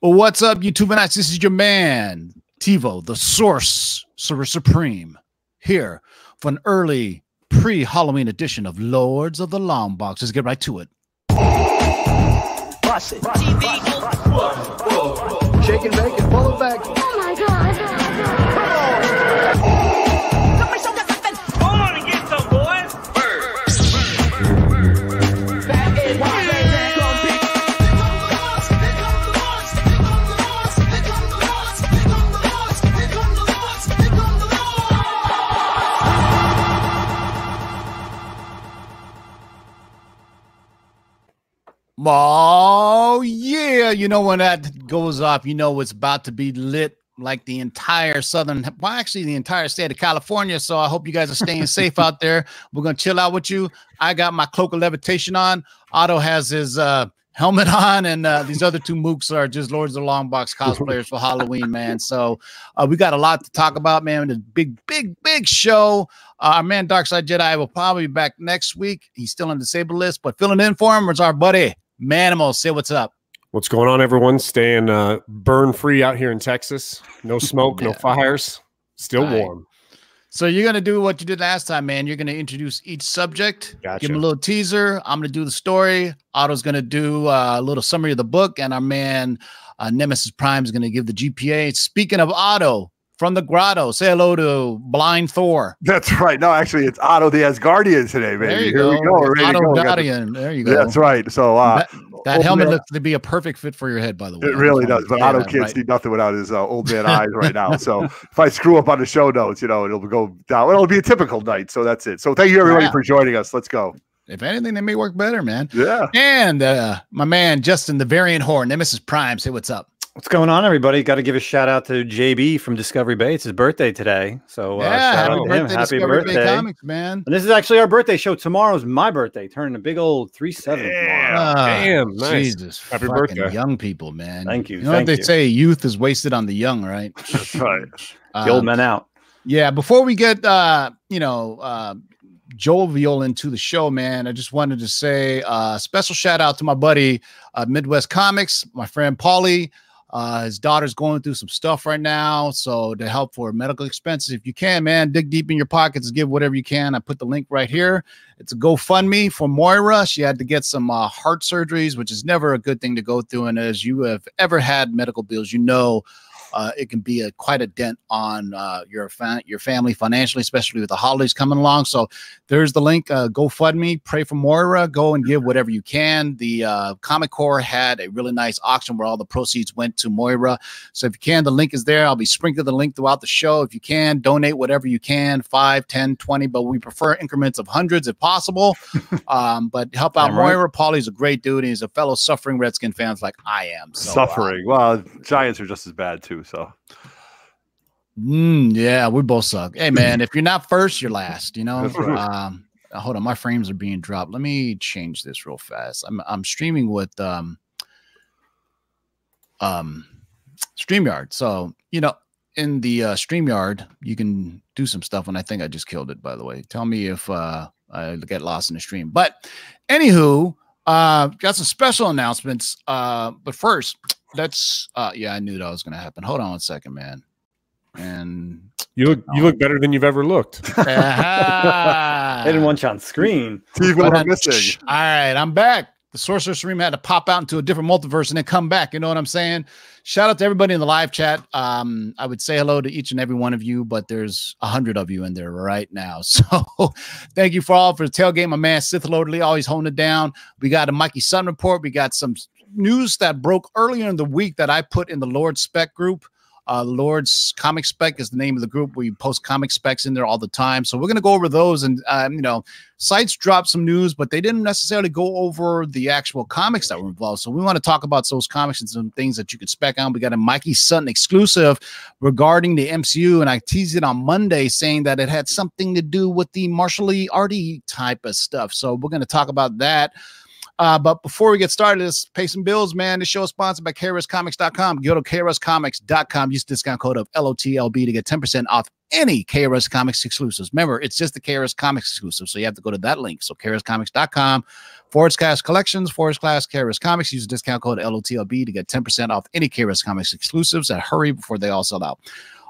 Well, what's up, YouTube and This is your man, TiVo, the Source Server Supreme, here for an early pre-Halloween edition of Lords of the Long Box. Let's get right to it. Shake and bake and pull it back. Oh yeah, you know when that goes off, you know it's about to be lit like the entire southern, well, actually the entire state of California. So I hope you guys are staying safe out there. We're gonna chill out with you. I got my cloak of levitation on. Otto has his uh helmet on, and uh, these other two mooks are just Lords of the Long Box cosplayers for Halloween, man. So uh, we got a lot to talk about, man. The big, big, big show. Uh, our man Darkside Jedi will probably be back next week. He's still on the disabled list, but filling in for him is our buddy Manimal. Say what's up. What's going on, everyone? Staying uh, burn free out here in Texas. No smoke, no fires. Still Right. warm. So you're gonna do what you did last time, man. You're gonna introduce each subject, Gotcha. give them a little teaser. I'm gonna do the story. Otto's gonna do uh, a little summary of the book, and our man uh, Nemesis Prime is gonna give the GPA. Speaking of Otto from the Grotto, say hello to Blind Thor. That's right. No, actually, it's Otto the Asgardian today, baby. There you Here go. we go. To Otto go. We got the- Guardian. There you go. That's right. So uh, that that helmet man- looks to be a perfect fit for your head, by the way. it really does. But Otto can't right? see nothing without his uh, old man eyes right now. So if I screw up on the show notes, you know, it'll go down. It'll be a typical night. So that's it. So thank you everybody Yeah. for joining us. Let's go. If anything, they may work better, man. Yeah. And uh, my man Justin, the variant horn, Nemesis Prime, say what's up. What's going on, everybody? Got to give a shout out to JB from Discovery Bay. It's his birthday today, so uh, yeah, shout happy out to him. birthday, Happy Discovery Bay! Comics, man. And this is actually our birthday show. Tomorrow's my birthday, turning a big old three seven. Yeah. Ah, Damn, nice. Jesus, Happy birthday. young people, man. Thank you, You know what they you. say? Youth is wasted on the young, right? That's right. The old men out. Yeah. Before we get, uh, you know, uh, jovial into the show, man, I just wanted to say uh, special shout out to my buddy uh, Midwest Comics, my friend Paulie. Uh, his daughter's going through some stuff right now, so to help for medical expenses, if you can, man, dig deep in your pockets, give whatever you can. I put the link right here. It's a GoFundMe for Moira. She had to get some uh, heart surgeries, which is never a good thing to go through. And as you have ever had medical bills, you know uh, it can be a quite a dent on uh, your fa- your family financially, especially with the holidays coming along. So there's the link. Uh, GoFundMe. Pray for Moira. Go and give whatever you can. The uh, Comic Core had a really nice auction where all the proceeds went to Moira. So if you can, the link is there. I'll be sprinkling the link throughout the show. If you can, donate whatever you can 5, 10, 20, but we prefer increments of hundreds if possible. um, but help out right. Moira. Paulie's a great dude. And he's a fellow suffering Redskin fans like I am. So, uh, Suffering. Well, Giants are just as bad too. So Mm, yeah, we both suck. Hey man, if you're not first, you're last. You know. Um, uh, hold on, my frames are being dropped. Let me change this real fast. I'm I'm streaming with um um Streamyard. So you know, in the uh, Streamyard, you can do some stuff. And I think I just killed it. By the way, tell me if uh, I get lost in the stream. But anywho, uh, got some special announcements. Uh, but first, let's. Uh, yeah, I knew that was going to happen. Hold on one second, man. And You look you look better than you've ever looked. I didn't want you on screen. Steve, Hold what. I'm missing. Shh. All right, I'm back. The Sorcerer Stream had to pop out into a different multiverse and then come back. You know what I'm saying? Shout out to everybody in the live chat. Um, I would say hello to each and every one of you, but there's a hundred of you in there right now. So thank you for all for the tailgate. My man Sith Lord Lee always holding it down. We got a Mikey Sutton report. We got some news that broke earlier in the week that I put in the Lord Spec group. Uh, Lord's Comic Spec is the name of the group. We post comic specs in there all the time. So we're going to go over those. And, um, you know, sites dropped some news, but they didn't necessarily go over the actual comics that were involved. So we want to talk about those comics and some things that you could spec on. We got a Mikey Sutton exclusive regarding the MCU. And I teased it on Monday saying that it had something to do with the martially Artie type of stuff. So we're going to talk about that. Uh, but before we get started, let's pay some bills, man. The show is sponsored by KRSComics.com. Go to KRSComics.com. Use the discount code of LOTLB to get 10% off any KRS Comics exclusives. Remember, it's just the KRS Comics exclusive. So you have to go to that link. So KRSComics.com forward slash collections forward slash KRS Comics. Use the discount code LOTLB to get 10% off any KRS Comics exclusives. And hurry before they all sell out.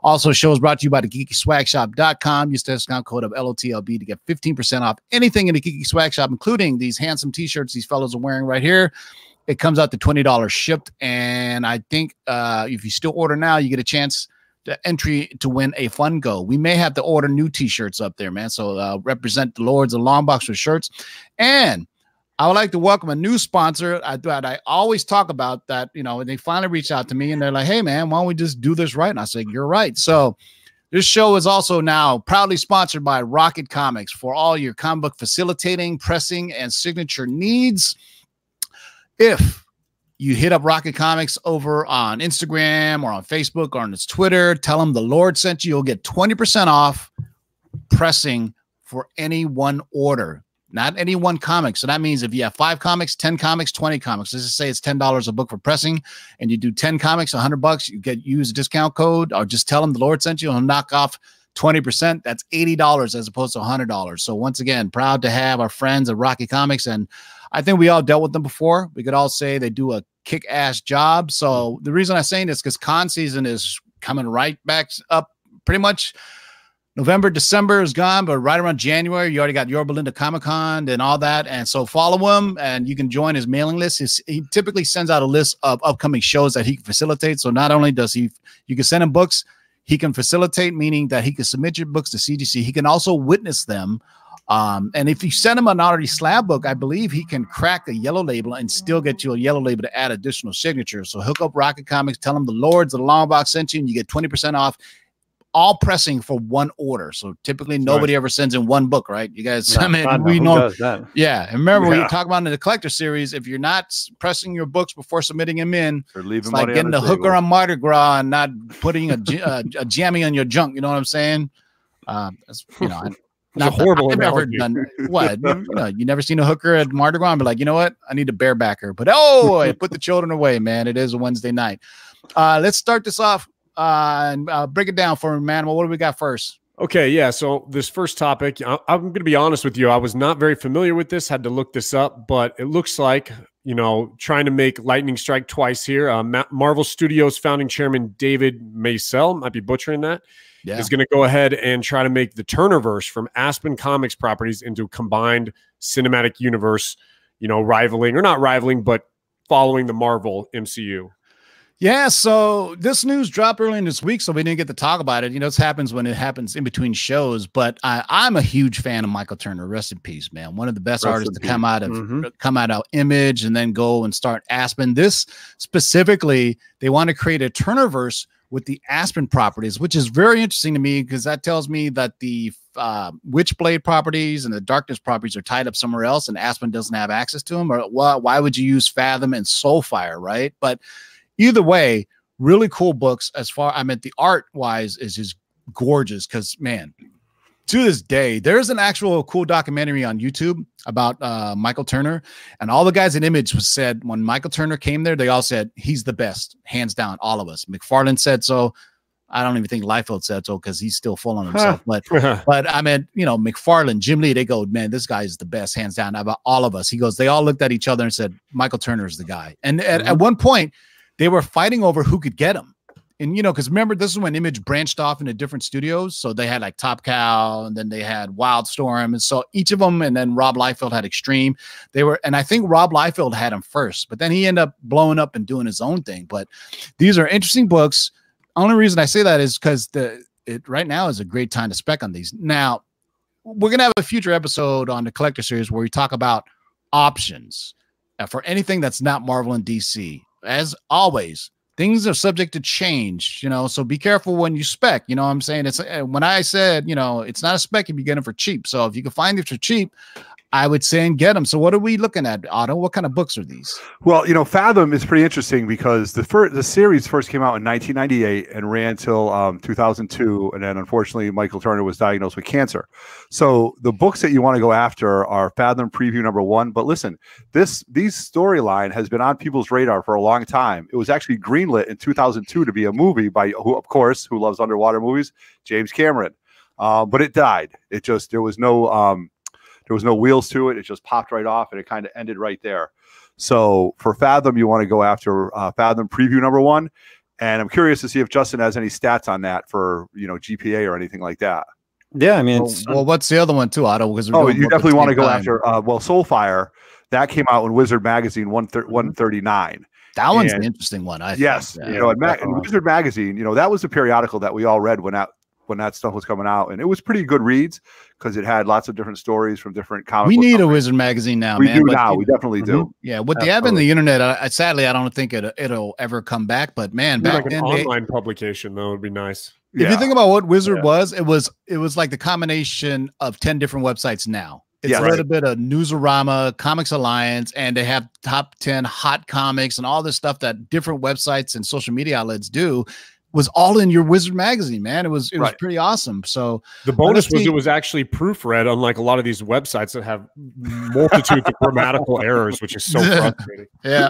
Also, show is brought to you by the geekyswagshop.com. Use the discount code of LOTLB to get 15% off anything in the Geeky Swag Shop, including these handsome t-shirts these fellows are wearing right here. It comes out to $20 shipped. And I think uh, if you still order now, you get a chance to entry to win a Funko. We may have to order new t-shirts up there, man. So uh, represent the Lords of Long Box with shirts. And I would like to welcome a new sponsor I, that I always talk about that, you know, they finally reached out to me and they're like, hey, man, why don't we just do this right? And I say, you're right. So this show is also now proudly sponsored by Rocket Comics for all your comic book facilitating, pressing, and signature needs. If you hit up Rocket Comics over on Instagram or on Facebook or on its Twitter, tell them the Lord sent you, you'll get 20% off pressing for any one order not any one comic. So that means if you have five comics, 10 comics, 20 comics, let's just say it's $10 a book for pressing and you do 10 comics, a 100 bucks, you get use a discount code or just tell them the Lord sent you and knock off 20%. That's $80 as opposed to a $100. So once again, proud to have our friends at Rocket Comics. And I think we all dealt with them before. We could all say they do a kick ass job. So the reason I'm saying this because con season is coming right back up pretty much November, December is gone, but right around January, you already got Yorba Linda Comic Con and all that. And so follow him and you can join his mailing list. His, he typically sends out a list of upcoming shows that he can facilitate. So not only does he, you can send him books, he can facilitate, meaning that he can submit your books to CGC. He can also witness them. Um, and if you send him an already slab book, I believe he can crack a yellow label and still get you a yellow label to add additional signatures. So hook up Rocket Comics, tell him the Lords of the Long Box sent you, and you get 20% off all pressing for one order. So typically nobody right. ever sends in one book, right? You guys, no, I mean, we know. Yeah. And remember yeah. you talk about in the collector series, if you're not pressing your books before submitting them in, it's like getting the, the hooker on Mardi Gras and not putting a, a, a jammy on your junk. You know what I'm saying? Uh, that's, you know, not horrible. I've never done what you, know, you never seen a hooker at Mardi Gras and be like, you know what? I need a barebacker. But oh, I put the children away, man. It is a Wednesday night. Uh, let's start this off uh, and uh, break it down for me, man. Well, what do we got first? Okay, yeah. So this first topic, I- I'm going to be honest with you. I was not very familiar with this. Had to look this up, but it looks like you know trying to make lightning strike twice here. Uh, Ma- Marvel Studios founding chairman David Maisel might be butchering that. Yeah. Is going to go ahead and try to make the Turnerverse from Aspen Comics properties into a combined cinematic universe. You know, rivaling or not rivaling, but following the Marvel MCU. Yeah, so this news dropped early in this week, so we didn't get to talk about it. You know, this happens when it happens in between shows, but I, am a huge fan of Michael Turner. Rest in peace, man. One of the best Rest artists to come out of mm-hmm. come out of Image and then go and start Aspen. This specifically, they want to create a Turnerverse with the Aspen properties, which is very interesting to me because that tells me that the uh, Witchblade properties and the Darkness properties are tied up somewhere else, and Aspen doesn't have access to them. Or why, why would you use Fathom and Soulfire, right? But either way, really cool books. As far I meant the art wise is just gorgeous because man, to this day, there's an actual cool documentary on YouTube about uh, Michael Turner, and all the guys in Image was said when Michael Turner came there, they all said he's the best, hands down, all of us. McFarlane said so. I don't even think Liefeld said so because he's still full on himself. but but I mean, you know, McFarlane, Jim Lee, they go, man, this guy is the best, hands down. About all of us, he goes. They all looked at each other and said, Michael Turner is the guy. And at, mm-hmm. at one point, they were fighting over who could get him. And you know, because remember, this is when Image branched off into different studios. So they had like Top Cow, and then they had Wildstorm, and so each of them, and then Rob Liefeld had Extreme. They were, and I think Rob Liefeld had him first, but then he ended up blowing up and doing his own thing. But these are interesting books. Only reason I say that is because the it right now is a great time to spec on these. Now, we're gonna have a future episode on the collector series where we talk about options for anything that's not Marvel and DC as always, things are subject to change, you know, so be careful when you spec, you know I'm saying? It's uh, when I said, you know, it's not a spec if you get them for cheap. So if you can find it for cheap, I would say and get them. So what are we looking at, Otto? What kind of books are these? Well, you know, Fathom is pretty interesting because the first the series first came out in 1998 and ran till um, 2002, and then unfortunately Michael Turner was diagnosed with cancer. So the books that you want to go after are Fathom Preview Number One. But listen, this these storyline has been on people's radar for a long time. It was actually greenlit in 2002 to be a movie by, who, of course, who loves underwater movies, James Cameron. Uh, but it died. It just there was no um, there was no wheels to it. It just popped right off and it kind of ended right there. So for Fathom, you want to go after uh, Fathom preview number one. And I'm curious to see if Justin has any stats on that for you know GPA or anything like that. Yeah, I mean, Well, it's, well, what's the other one too, Otto? Because we're Oh, you definitely want to go time. after uh, well Soulfire. That came out in Wizard Magazine one Mm-hmm. 139. That one's and- an interesting one. I Yes, think. you Yeah. know, in, Ma- in. Wizard Magazine, you know, that was the periodical that we all read when that when that stuff was coming out, and it was pretty good reads because it had lots of different stories from different comics. we book need a. Wizard magazine now, We man. do but now. We definitely do. Mm-hmm. Yeah, with the advent of the internet, I, I sadly I don't think it it'll ever come back. But man, Maybe back like an then, they- online publication though would be nice. if you think about what Wizard Yeah. was, it was it was like the combination of ten different websites. Now it's Yeah. a Right. little bit of Newsarama, Comics Alliance, and they have top ten hot comics and all this stuff that different websites and social media outlets do. Was all in your Wizard magazine, man. It was it was pretty awesome. So The bonus was it was actually proofread, unlike a lot of these websites that have multitudes of grammatical errors, which is so frustrating. yeah.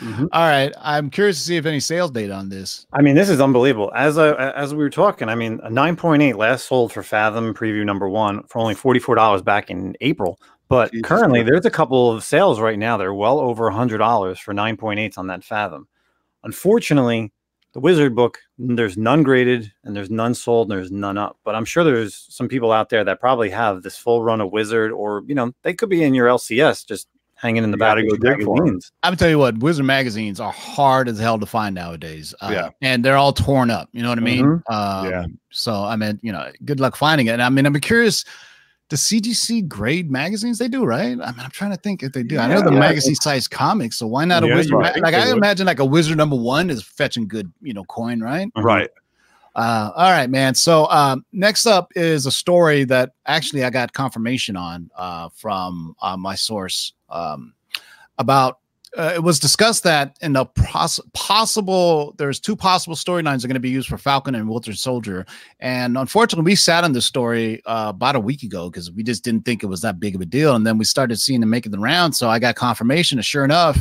Mhm. All right. I'm curious to see if any sales data on this. I mean, this is unbelievable. As I, as we were talking, I mean, a 9.8 last sold for Fathom preview number one for only $44 back in April. But Jesus currently, Christ. there's a couple of sales right now. They're well over $100 for 9.8s on that Fathom. Unfortunately, the Wizard book, there's none graded and there's none sold and there's none up. But I'm sure there's some people out there that probably have this full run of Wizard, or, you know, they could be in your LCS just hanging in the You back gotta of go your dig for 'em. magazines. I'm tell you what, Wizard magazines are hard as hell to find nowadays. Uh, Yeah. and they're all torn up. You know what I mean? Um, Yeah. So I mean, you know, good luck finding it. And I mean, I'm curious. Does CGC grade magazines? They do, right? I mean, I'm trying to think if they do. I know the Yeah. magazine size comics, so why not a Yeah, Wizard? you ma- would think like I imagine, like a Wizard number one is fetching good, you know, coin, right? Right. Uh, all right, man. So um, next up is a story that actually I got confirmation on uh, from uh, my source um, about. Uh, it was discussed that in the pos- possible, there's two possible storylines that are going to be used for Falcon and Winter Soldier, and unfortunately, we sat on this story uh, about a week ago because we just didn't think it was that big of a deal, and then we started seeing them making the round. So I got confirmation, and sure enough,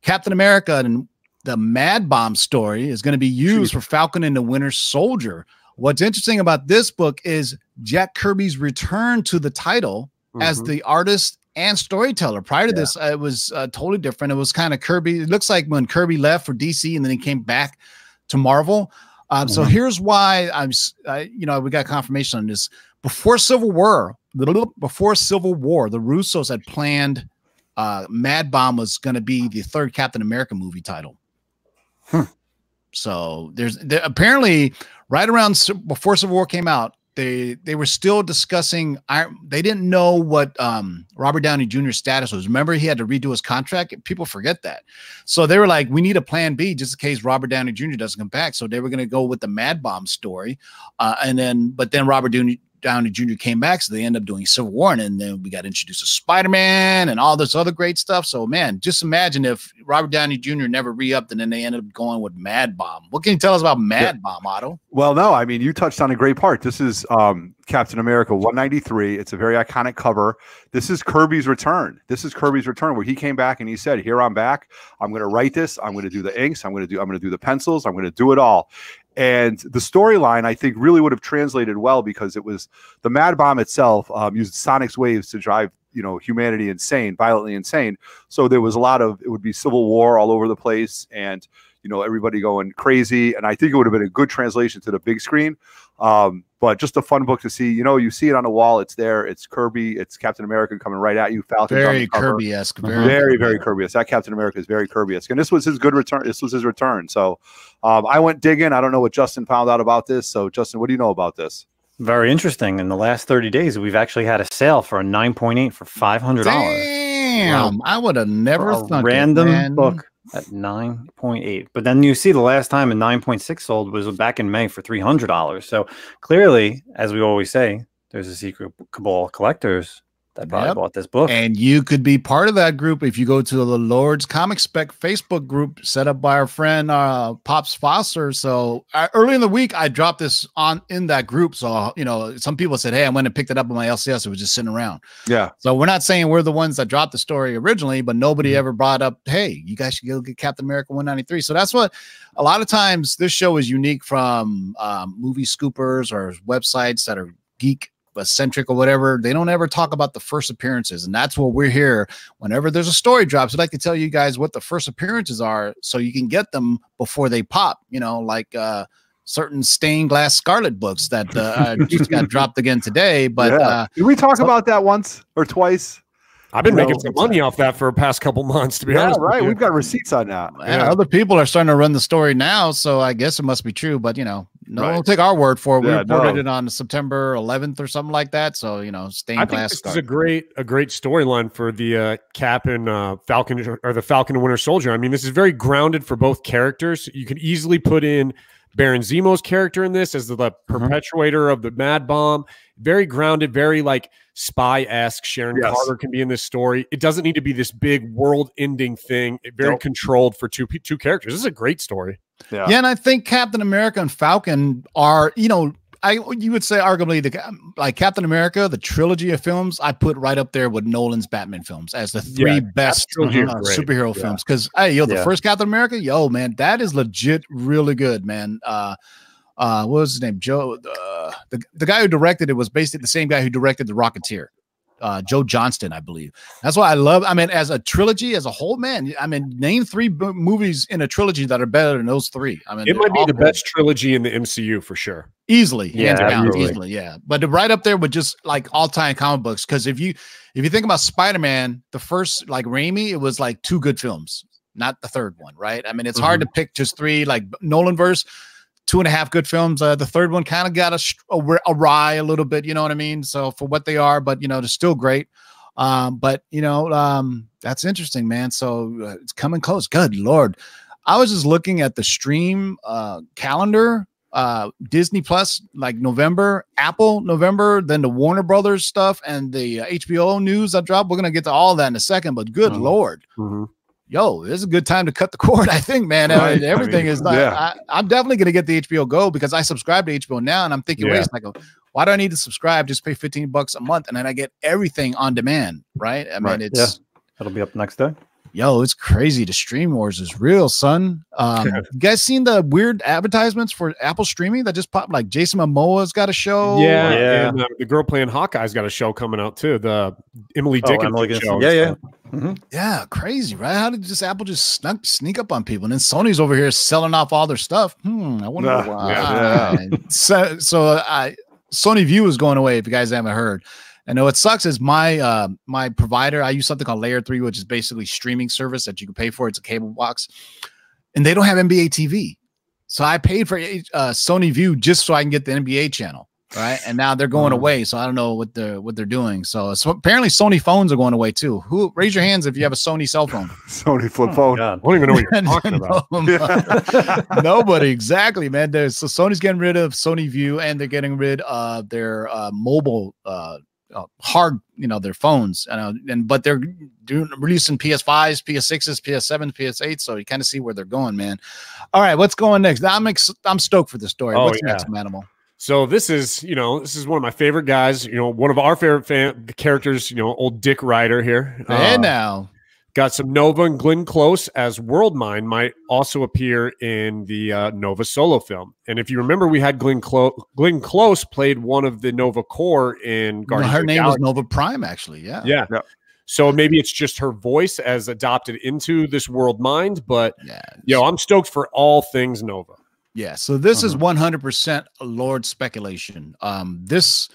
Captain America and the Mad Bomb story is going to be used for Falcon and the Winter Soldier. What's interesting about this book is Jack Kirby's return to the title as Mhm. the artist and storyteller. Prior to Yeah. this, uh, it was uh, totally different. It was kind of Kirby. It looks like when Kirby left for DC and then he came back to Marvel. Um, So Mhm. here's why I'm, I, you know, we got confirmation on this. Before Civil War, the- before Civil War, the Russos had planned uh, Mad Bomb was going to be the third Captain America movie title. Hmm. So there's there, apparently right around before Civil War came out, they they were still discussing. Iron, they didn't know what um, Robert Downey Jr.'s status was. Remember, he had to redo his contract. People forget that. So they were like, we need a plan B just in case Robert Downey Jr. doesn't come back. So they were going to go with the Mad Bomb story, uh, and then but then Robert Downey. Downey Jr. came back, so they end up doing Civil War, and then we got introduced to Spider Man and all this other great stuff. So, man, just imagine if Robert Downey Jr. never re-upped, and then they ended up going with Mad Bomb. What can you tell us about Mad Bomb, Otto? Well, no, I mean, you touched on a great part. This is um, Captain America 193. It's a very iconic cover. This is Kirby's return. This is Kirby's return, where he came back and he said, "Here I'm back. I'm going to write this. I'm going to do the inks. I'm going to do. I'm going to do the pencils. I'm going to do it all." And the storyline, I think, really would have translated well because it was the Mad Bomb itself um, used Sonic's waves to drive you know humanity insane, violently insane. So there was a lot of it would be civil war all over the place, and you know everybody going crazy. And I think it would have been a good translation to the big screen. Um, but just a fun book to see. You know, you see it on the wall. It's there. It's Kirby. It's Captain America coming right at you. Falcon. Very Kirby esque. Very, Very, very Kirby. That Captain America is very Kirby. Esque. And this was his good return. This was his return. So um, I went digging. I don't know what Justin found out about this. So Justin, what do you know about this? Very interesting. In the last 30 days, we've actually had a sale for a 9.8 for $500. Damn, I would have never a thunk it, random man. book at 9.8. But then you see the last time a 9.6 sold was back in May for $300. So clearly, as we always say, there's a secret cabal collectors that probably Yep. bought this book. And you could be part of that group if you go to the Lord's Comic Spec Facebook group set up by our friend uh, Pops Foster. So uh, early in the week, I dropped this on in that group. So you know, some people said, "Hey, I went and picked it up on my LCS. It was just sitting around." Yeah. So we're not saying we're the ones that dropped the story originally, but nobody Mm-hmm. ever brought up, "Hey, you guys should go get Captain America 193." So that's what a lot of times this show is unique from um, movie scoopers or websites that are geek eccentric or whatever. They don't ever talk about the first appearances, and that's what we're here. Whenever there's a story drops, I'd like to tell you guys what the first appearances are, so you can get them before they pop. You know, like uh, certain stained glass Scarlet books that uh, uh, just got dropped again today. But Yeah. uh, Did we talk so- about that once or twice? I've been No, making some money off that for the past couple months, to be Yeah, honest. with right. We've got receipts on that. Man, other people are starting to run the story now, so I guess it must be true. But you know, no one will Right. take our word for it. We Yeah, reported no. it on September 11th or something like that. So you know, stained I think glass. this is a great a great storyline for the uh, Cap and uh, Falcon or the Falcon and Winter Soldier. I mean, this is very grounded for both characters. You can easily put in Baron Zemo's character in this as the, the Mm-hmm. perpetuator of the Mad Bomb. Very grounded, very like spy esque. Sharon Yes. Carter can be in this story. It doesn't need to be this big world ending thing. It- Very Nope. controlled for two two characters. This is a great story. Yeah. Yeah, and I think Captain America and Falcon are, you know, I you would say arguably the like Captain America, the trilogy of films, I put right up there with Nolan's Batman films as the three Yeah, best uh, superhero Yeah. films. Because hey, yo, the Yeah. first Captain America, yo, man, that is legit, really good, man. Uh, uh, what was his name? Joe, uh, the the guy who directed it was basically the same guy who directed the Rocketeer. Uh, Joe Johnston, I believe. That's why I love. I mean, as a trilogy, as a whole, man. I mean, name three b- movies in a trilogy that are better than those three. I mean, It might be all the good. best trilogy in the MCU for sure. easily Yeah, hands down easily yeah but right up there with just like all-time comic books because if you if you think about spider-man the first like Raimi, it was like two good films not the third one right i mean it's hard to pick just three like nolan verse two and a half good films uh, the third one kind of got a, a r- awry a little bit you know what i mean? So for what they are but you know they're still great. Um but you know um that's interesting man. So uh, it's coming close. Good lord. I was just looking at the stream uh calendar uh Disney Plus like November, Apple November, then the Warner Brothers stuff and the uh, HBO news that dropped. We're gonna get to all that in a second, but good Mhm. lord, yo, this is a good time to cut the cord. I think, man. I Right. mean, I everything mean, is not. yeah. I, I'm definitely gonna get the HBO Go because I subscribe to HBO now, and I'm thinking, wait Yeah. a second, why do I need to subscribe? Just pay 15 bucks a month, and then I get everything on demand, right? I mean, Right. it's That'll be up next day. Yo, it's crazy. The stream wars is real, son. Um, you guys seen the weird advertisements for Apple streaming that just popped? Like Jason Momoa's got a show. yeah, Yeah. And uh, the girl playing Hawkeye's got a show coming out too. The Emily Oh, Dickinson Emily show. Dickinson. Yeah, yeah. So- yeah, crazy, right? How did just Apple just snuck, sneak up on people? And then Sony's over here selling off all their stuff. Hmm, I wonder Yeah, why. yeah. So, so uh, I Sony Vue is going away. If you guys haven't heard, I know what sucks is my uh, my provider. I use something called Layer Three, which is basically streaming service that you can pay for. It's a cable box, and they don't have NBA TV. So I paid for uh, Sony Vue just so I can get the NBA channel, right? And now they're going Mhm. away, so I don't know what they're what they're doing. So, so apparently Sony phones are going away too. Who raise your hands if you have a Sony cell phone? Sony flip Oh, phone. God. I don't even know what you're talking about. No, Nobody, exactly, man. There's so Sony's getting rid of Sony Vue and they're getting rid of their uh, mobile uh, uh, hard, you know, their phones. And, uh, and but they're doing releasing PS5s, PS6s, PS7s, PS8. So you kind of see where they're going, man. All right, what's going next? I'm ex- I'm stoked for this story. Oh, what's yeah. next, Manimal? So this is, you know, this is one of my favorite guys. You know, one of our favorite fan characters. You know, old Dick Rider here. and Uh, now, got some Nova and Glenn Close as World Mind might also appear in the uh, Nova solo film. And if you remember, we had Glenn Close. Glenn Close played one of the Nova Corps in no, Guardians. her of the name was Galaxy. Nova Prime, actually. Yeah. Yeah. Yeah. So maybe it's just her voice as adopted into this world mind, but Yeah. yo, I'm stoked for all things Nova. Yeah, so this is Uh-huh. 100% Lord speculation. Um, this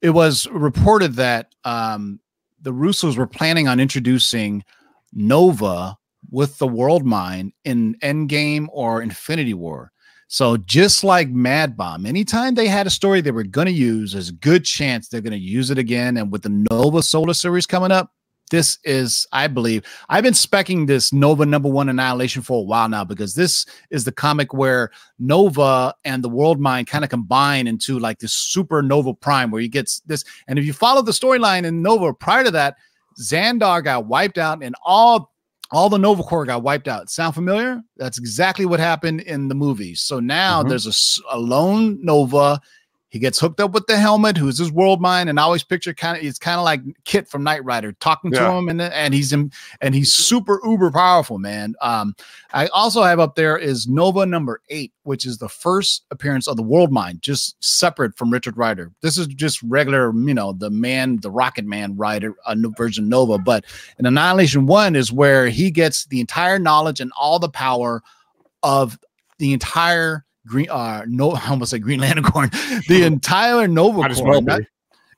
it was reported that um, the Russos were planning on introducing Nova with the World Mind in Endgame or Infinity War. So just like Mad Bomb, anytime they had a story they were going to use, there's a good chance they're going to use it again. And with the Nova Solar series coming up, this is, I believe, I've been specking this Nova number one annihilation for a while now because this is the comic where Nova and the World Mind kind of combine into like this super Nova Prime where he gets this. And if you follow the storyline in Nova prior to that, Xandar got wiped out and all all the Nova Corps got wiped out. Sound familiar? That's exactly what happened in the movies. So now Mhm. there's a lone Nova. He gets hooked up with the helmet, who's his world mind, and I always picture kind of it's kind of like KITT from Knight Rider talking to him, and and he's in, and he's super uber powerful, man. Um, I also have up there is Nova number eight, which is the first appearance of the world mind, just separate from Richard Rider. This is just regular, you know, the man, the Rocket Man Rider, a new version Nova, but in Annihilation One is where he gets the entire knowledge and all the power of the entire green uh no I almost said Green Lantern Corps, the entire Nova Might as Corps. And that-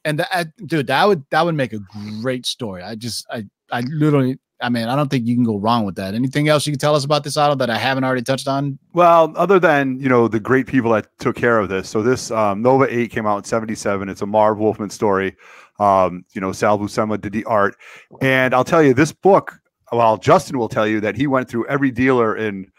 and that, I- dude, that would that would make a great story. I just I I literally I mean I don't think you can go wrong with that. Anything else you can tell us about this Otto that I haven't already touched on? Well, other than you know the great people that took care of this, so this um, Nova Eight came out in '77. It's a Marv Wolfman story. Um, you know, Sal Buscema did the art, and I'll tell you, this book. Well, Justin will tell you that he went through every dealer in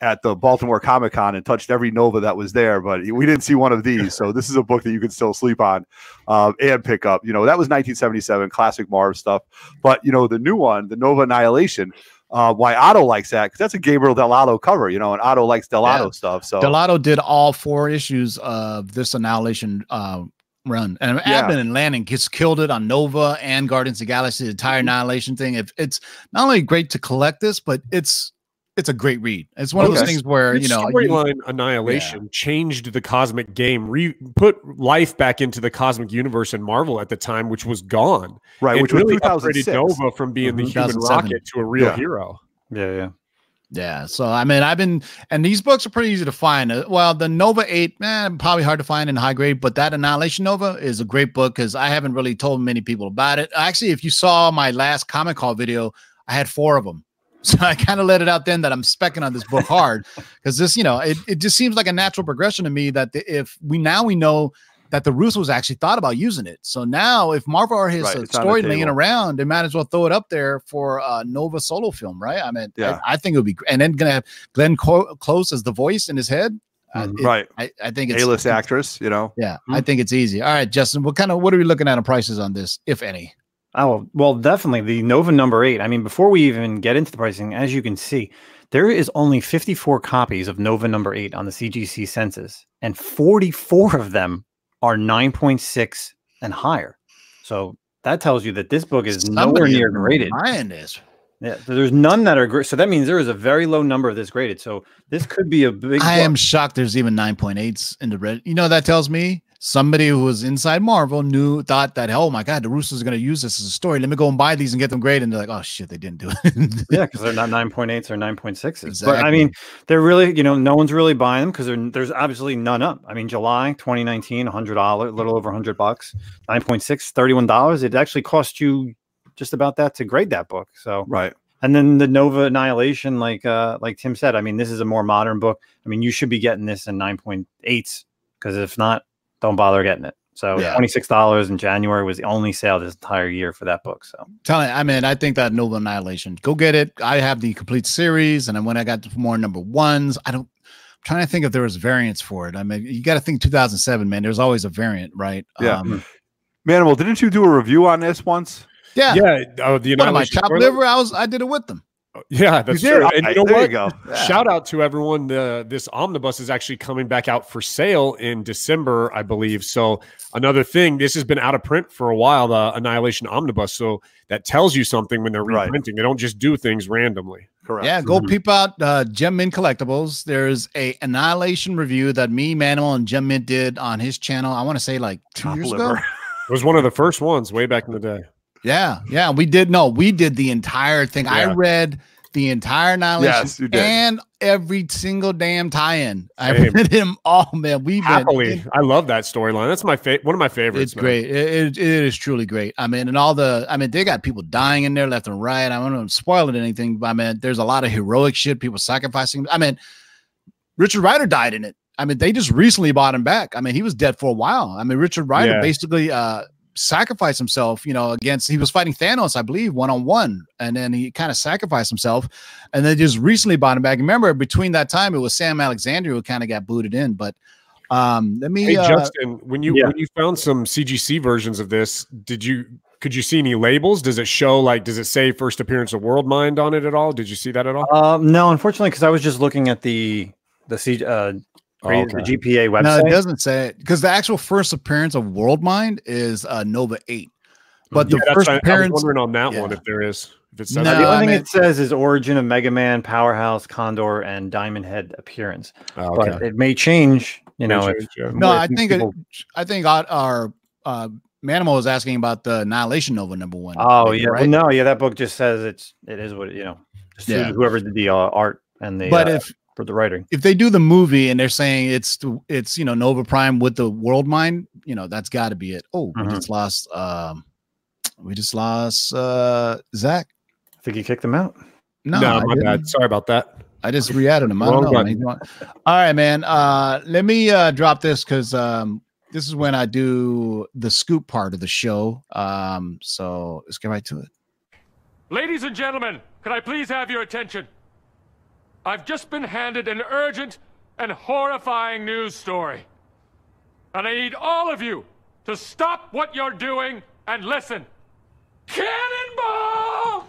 at the Baltimore Comic Con and touched every Nova that was there, but we didn't see one of these. So this is a book that you can still sleep on um, and pick up. You know, that was 1977, classic Marv stuff. But you know, the new one, the Nova Annihilation. Uh, why Otto likes that because that's a Gabriel Dell'Otto cover, you know, and Otto likes Dell'Otto Yeah. stuff. So Dell'Otto did all four issues of this Annihilation uh, run, and Yeah. Abnett and Lanning gets killed it on Nova and Guardians of the Galaxy, the entire Annihilation thing. If it's not only great to collect this, but it's it's a great read. It's one of those things where This you know storyline annihilation changed the cosmic game, re put life back into the cosmic universe and Marvel at the time, which was gone. right, It which really 2006. upgraded Nova from being the Mhm. human rocket to a real Yeah. hero. Yeah, yeah. Yeah. So I mean, I've been, and these books are pretty easy to find. Uh, Well, the Nova Eight, man, probably hard to find in high grade, but that Annihilation Nova is a great book because I haven't really told many people about it. Actually, if you saw my last comic call video, I had four of them. So I kind of let it out then that I'm specking on this book hard because this, you know, it, it just seems like a natural progression to me that the, if we now we know that the Russos actually thought about using it. So now if Marvel has Right, a it's on the story laying around, they might as well throw it up there for a Nova solo film, right? I mean, Yeah. I, I think it would be, and then gonna have Glenn Co- Close as the voice in his head. Uh, it- Right, I, I think it's A-list actress, you know. Yeah, I think it's easy. All right, Justin, what kind of what are we looking at on prices on this, if any? Oh, well, definitely the Nova number eight. I mean, before we even get into the pricing, as you can see, there is only 54 copies of Nova number eight on the CGC census, and 44 of them are 9.6 and higher. So that tells you that this book is nowhere near graded. Buying this. Yeah, so there's none that are great. So that means there is a very low number of this graded. So this could be a big. I book. am shocked. There's even 9.8s in the red. You know what that tells me somebody who was inside Marvel knew thought that oh my god the Russos are going to use this as a story. Let me go and buy these and get them graded. And they're like oh shit they didn't do it. Yeah, because they're not 9.8s or 9.6s. But I mean, they're really, you know, no one's really buying them because there's obviously none up. I mean, July 2019, $100, a little over 100 bucks, 9.6, $31. It actually cost you just about that to grade that book. So, Right. and then the Nova Annihilation, like uh, like Tim said, I mean, this is a more modern book. I mean, you should be getting this in 9.8s because if not, don't bother getting it. So Yeah. $26 in January was the only sale this entire year for that book. So Telling, I mean, I think that Nova Annihilation. Go get it. I have the complete series, and then when I got more number ones, I don't. I'm trying to think if there was variants for it. I mean, you got to think 2007, man. There's always a variant, right? Yeah. Um, Manimal, didn't you do a review on this once? yeah. Yeah. Oh, the What am I Annihilation chopped Toilet- liver? I was. I did it with them. Yeah, that's true. All And you know there what? you. Yeah. Shout out to everyone. The this omnibus is actually coming back out for sale in December, I believe. So another thing, this has been out of print for a while, the Annihilation Omnibus. So that tells you something when they're Right. reprinting. They don't just do things randomly. Correct. Yeah, go Mhm. peep out uh, Gem Mint Collectibles. There's a Annihilation review that me, Manimal, and Gem Mint did on his channel. I want to say like two Top years liver. ago. It was one of the first ones way back in the day. Yeah, yeah, we did. No, we did the entire thing. I read the entire Annihilation Yes, and every single damn tie-in. I Same. read him all, man. We've Happily, I love that storyline. That's my favorite. One of my favorites. It's man. great. It, it, it is truly great. I mean, and all the, I mean, they got people dying in there left and right. I don't want to spoil it anything, but I mean, there's a lot of heroic shit, people sacrificing. I mean, Richard Rider died in it. I mean, they just recently bought him back. I mean, he was dead for a while. I mean, Richard Rider Yeah. basically uh sacrificed himself, you know, against he was fighting Thanos, I believe, one on one, and then he kind of sacrificed himself, and then just recently bought him back. Remember, between that time, it was Sam Alexander who kind of got booted in. But um, let me. Hey uh, Justin, when you yeah. when you found some CGC versions of this, did you could you see any labels? Does it show like does it say first appearance of World Mind on it at all? Did you see that at all? Um, no, unfortunately, because I was just looking at the the C uh, Oh, the. GPA website. no, it doesn't say it because the actual first appearance of World Mind is uh, Nova Eight, but the Yeah, that's first why I was appearance. wondering on that one if there is if it says No, that. the I only thing mean- it says is origin of Mega Man, Powerhouse, Condor, and Diamond Head appearance. Oh, But it may change. You know, if, yeah. No, I think it, I think our, our uh, Manimal was asking about the Annihilation Nova number one. Oh maybe, yeah, right? well, no, yeah, that book just says it's it is what you know. Yeah. whoever did the uh, art and the but uh, if for the writing. if they do the movie and they're saying it's it's you know Nova Prime with the World Mind, you know that's got to be it. Oh, we Mhm. just lost. Um, we just lost uh Zach. I think he kicked them out. No, No, my bad. Sorry about that. I just re-added him. I don't know. man. All right, man. Uh, let me uh, drop this because um, this is when I do the scoop part of the show. Um, so let's get right to it. Ladies and gentlemen, can I please have your attention? I've just been handed an urgent and horrifying news story. And I need all of you to stop what you're doing and listen. Cannonball!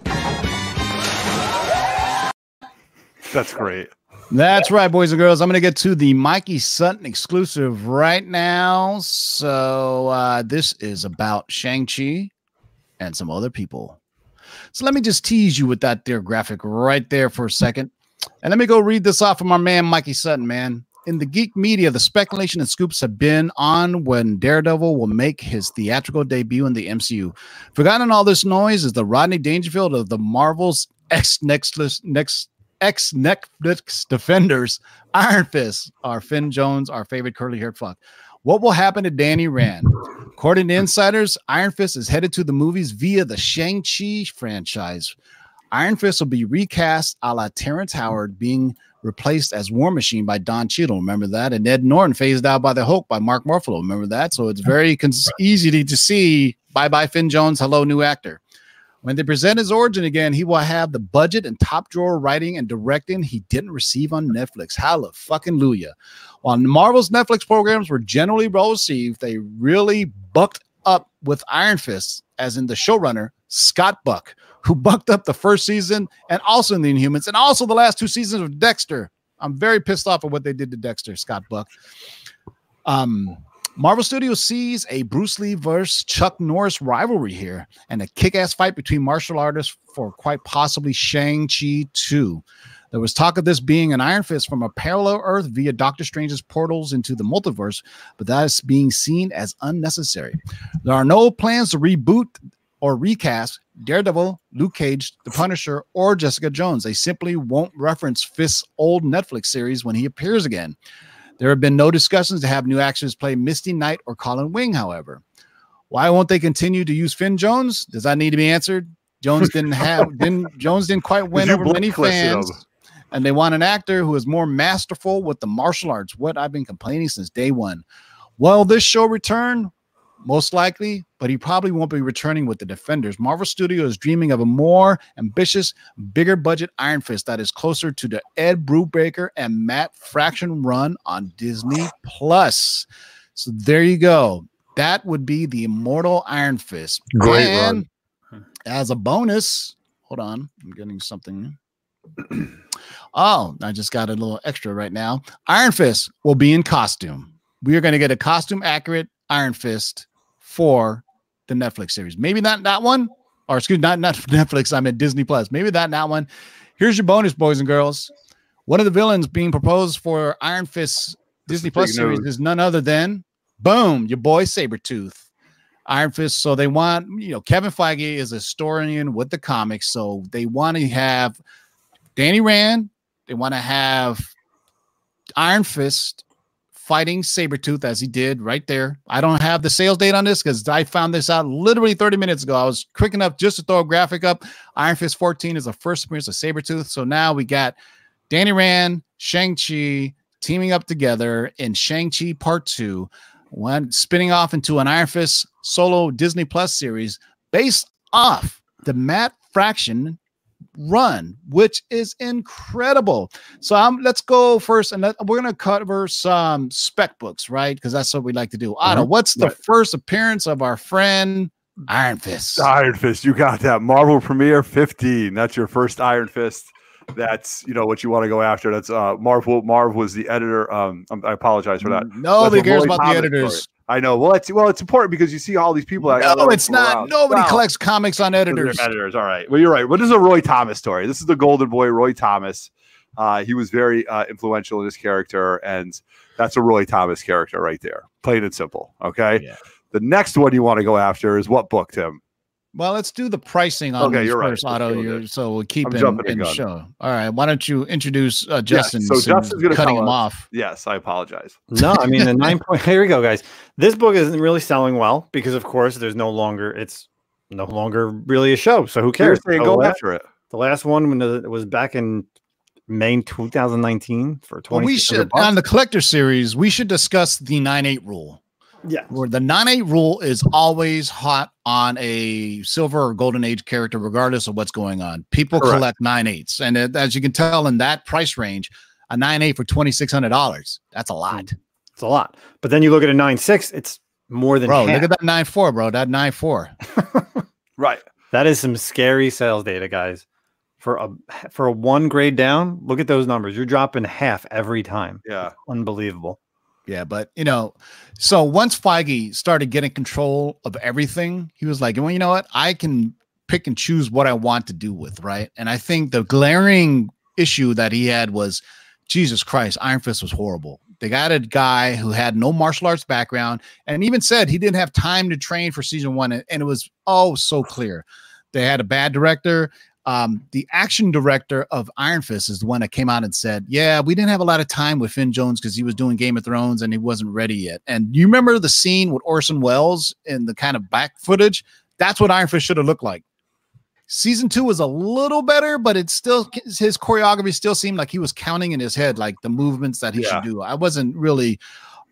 That's great. That's right, boys and girls. I'm going to get to the Mikey Sutton exclusive right now. So, uh, this is about Shang-Chi and some other people. So, let me just tease you with that there graphic right there for a second. And let me go read this off from our man, Mikey Sutton, man. In the geek media, the speculation and scoops have been on when Daredevil will make his theatrical debut in the MCU. Forgotten all this noise is the Rodney Dangerfield of the Marvel's ex next next ex Netflix defenders, Iron Fist, our Finn Jones, our favorite curly haired fuck. What will happen to Danny Rand? According to insiders, Iron Fist is headed to the movies via the Shang-Chi franchise. Iron Fist will be recast a la Terrence Howard being replaced as War Machine by Don Cheadle. Remember that? And Ed Norton phased out by the Hulk by Mark Ruffalo. Remember that? So it's very cons- easy to, to see. Bye bye, Finn Jones. Hello, new actor. When they present his origin again, he will have the budget and top drawer writing and directing he didn't receive on Netflix. Hallelujah. fucking Luya. While Marvel's Netflix programs were generally well received, they really bucked up with Iron Fist, as in the showrunner, Scott Buck, who bucked up the first season and also in the Inhumans and also the last two seasons of Dexter. I'm very pissed off at what they did to Dexter, Scott Buck. Um, Marvel Studios sees a Bruce Lee versus Chuck Norris rivalry here and a kick ass fight between martial artists for quite possibly Shang-Chi 2. There was talk of this being an Iron Fist from a parallel Earth via Doctor Strange's portals into the multiverse, but that is being seen as unnecessary. There are no plans to reboot or recast Daredevil, Luke Cage, The Punisher, or Jessica Jones. They simply won't reference Fist's old Netflix series when he appears again. There have been no discussions to have new actors play Misty Knight or Colleen Wing, however. Why won't they continue to use Finn Jones? Does that need to be answered? Jones didn't have didn't Jones didn't quite win over many fans, and they want an actor who is more masterful with the martial arts. What I've been complaining since day one. Will this show return? Most likely, but he probably won't be returning with the Defenders. Marvel Studio is dreaming of a more ambitious, bigger budget Iron Fist that is closer to the Ed Brubaker and Matt Fraction run on Disney Plus. So there you go. That would be the Immortal Iron Fist. Great And As a bonus, hold on, I'm getting something. oh, I just got a little extra right now. Iron Fist will be in costume. We are going to get a costume accurate Iron Fist for the Netflix series. Maybe not that one, or excuse not not Netflix. I'm at Disney Plus. Maybe that not one. Here's your bonus, boys and girls. One of the villains being proposed for Iron Fist Disney Plus series is none other than boom, your boy Sabretooth. Iron Fist. So they want, you know, Kevin Feige is a historian with the comics. So they want to have Danny Rand. They want to have Iron Fist fighting Sabretooth as he did right there. I don't have the sales date on this because I found this out literally 30 minutes ago. I was quick enough just to throw a graphic up. Iron Fist 14 is the first appearance of Sabretooth. So now we got Danny Rand, Shang-Chi teaming up together in Shang-Chi Part 2. one spinning off into an Iron Fist solo Disney Plus series based off the Matt Fraction run, which is incredible. So um, let's go first, and let, we're gonna cover some spec books, right? Because that's what we like to do. Otto, Mhm. what's the Right. first appearance of our friend Iron Fist? Iron Fist, you got that. Marvel Premiere 15. That's your first Iron Fist. That's you know what you want to go after. That's uh Marvel. Marv was the editor. Um, I'm- apologize for that. Nobody cares about the Thomas editors. I know. Well, it's well, it's important because you see all these people. No, that it's not. around. Nobody Wow. collects comics on editors. editors. All right. Well, you're right. But this is a Roy Thomas story. This is the Golden Boy, Roy Thomas. Uh, he was very uh, influential in his character, and that's a Roy Thomas character right there. Plain and simple. Okay. Yeah. The next one you want to go after is what book, Tim? Well, let's do the pricing on Okay, these you're right. first, Let's Otto. go with You're, it. so we'll keep I'm in, the in the show. All right. Why don't you introduce uh, Justin? so Justin's gonna cutting him us- off. Yes, I apologize. No, I mean the nine point. Here we go, guys. This book isn't really selling well because, of course, there's no longer. It's no longer really a show. So who cares? saying So go la- after it. The last one when the, it was back in May 2019 for Well, 20. we should on the collector series. We should discuss the nine eight rule. Yeah. Where the nine eight rule is always hot on a silver or golden age character, regardless of what's going on. People Correct. collect nine eights, and it, as you can tell in that price range, a nine eight for twenty six hundred dollars. That's a lot, hmm. It's a lot. But then you look at a nine six. It's more than bro. half. Look at that nine four, bro. That nine four. Right. That is some scary sales data, guys. For a for a one grade down, look at those numbers. You're dropping half every time. Yeah. Unbelievable. Yeah, but you know, so once Feige started getting control of everything, he was like, well, you know what? I can pick and choose what I want to do with, right? And I think the glaring issue that he had was Jesus Christ, Iron Fist was horrible. They got a guy who had no martial arts background and even said he didn't have time to train for season one. And it was oh so clear. They had a bad director. Um, the action director of Iron Fist is the one that came out and said, Yeah, we didn't have a lot of time with Finn Jones because he was doing Game of Thrones and he wasn't ready yet. And you remember the scene with Orson Welles in the kind of back footage? That's what Iron Fist should have looked like. Season two was a little better, but it still his choreography still seemed like he was counting in his head like the movements that he Yeah. should do. I wasn't really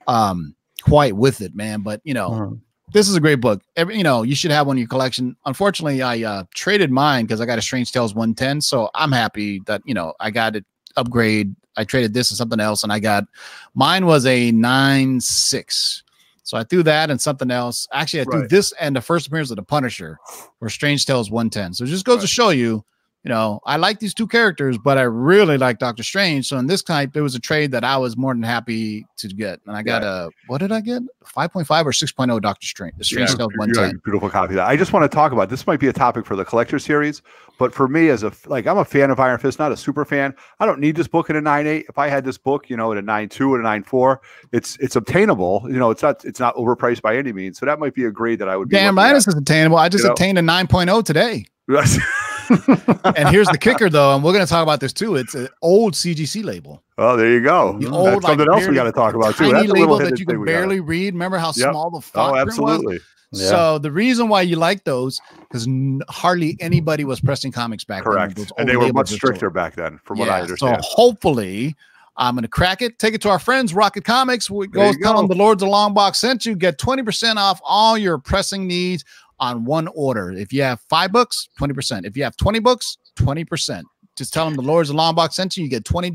um quite with it, man. But you know, Mhm. This is a great book. Every, you know, you should have one in your collection. Unfortunately, I uh, traded mine because I got a Strange Tales 110. So I'm happy that you know I got it upgrade. I traded this and something else, and I got mine was a nine six. So I threw that and something else. Actually, I threw Right. this and the first appearance of the Punisher for Strange Tales 110. So it just goes to show you, you know, I like these two characters, but I really like Doctor Strange. So in this type, it was a trade that I was more than happy to get. And I got a what did I get? 5.5 or 6.0 Doctor Strange, the Strange Yeah, 110. beautiful copy of that. I just want to talk about this. Might be a topic for the collector series, but for me, as a like, I'm a fan of Iron Fist, not a super fan. I don't need this book in a nine eight. If I had this book, you know, at a nine two and a nine four, it's it's obtainable. You know, it's not it's not overpriced by any means. So that might be a grade that I would. be Damn right, is attainable. I just You know? attained a 9.0 today. And here's the kicker, though, and we're going to talk about this too. It's an old CGC label. oh, there you go. The hmm. That's old, like, something else we got to talk about too. That's a label that you can barely read. Remember how Yep. small the oh, font Oh, print was? absolutely. Yeah. So the reason why you like those because n- hardly anybody was pressing comics back then. Correct. And they were much stricter back then, from what I understand. So hopefully, I'm going to crack it. Take it to our friends, Rocket Comics. We go tell them the Lords of Long Box sent you. Get 20% off all your pressing needs on one order. If you have five books, 20%. If you have 20 books, 20%. Just tell them the Lords of Long Box sent you. You get 20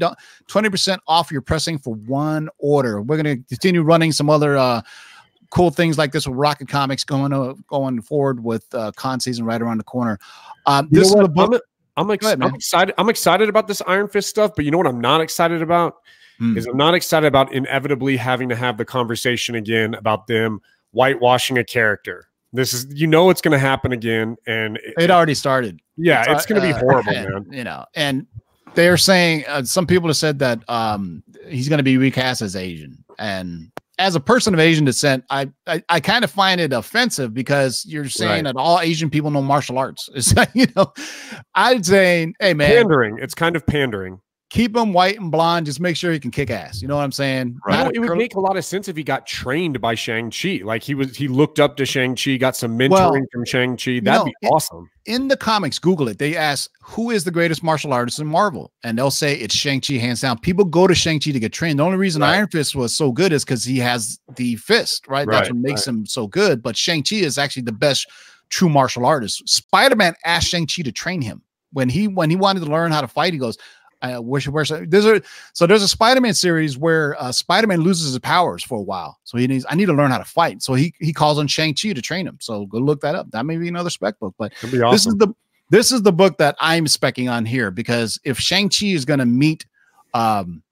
percent off your pressing for one order. We're going to continue running some other uh, cool things like this with Rocket Comics going uh, going forward with uh, con season right around the corner. Um, this is a what? book. I'm, ex- ahead, I'm excited. I'm excited about this Iron Fist stuff, but you know what? I'm not excited about Hmm. is I'm not excited about inevitably having to have the conversation again about them whitewashing a character. This is, you know, it's going to happen again, and it, It already started. yeah, it's, going to be uh, horrible, and, man. You know, and they're saying uh, some people have said that um, he's going to be recast as Asian. And as a person of Asian descent, I I, I kind of find it offensive because you're saying Right. that all Asian people know martial arts. It's like, you know, I'd say, hey man, Pandering. It's kind of pandering. Keep him white and blonde. Just make sure he can kick ass. You know what I'm saying? Not a it would make a lot of sense if he got trained by Shang Chi. Like he was, he looked up to Shang Chi, got some mentoring Well, from Shang Chi. That'd be awesome. in the comics, Google it. They ask who is the greatest martial artist in Marvel, and they'll say it's Shang Chi hands down. People go to Shang Chi to get trained. The only reason Right. Iron Fist was so good is because he has the fist, right? That's what makes him so good. But Shang Chi is actually the best true martial artist. Spider Man asked Shang Chi to train him when he when he wanted to learn how to fight. He goes. I wish where's there's a so there's a Spider-Man series where uh, Spider-Man loses his powers for a while. So he needs I need to learn how to fight. So he he calls on Shang-Chi to train him. So go look that up. That may be another spec book, but That'd this is the this is the book that I'm specking on here because if Shang-Chi is going to meet um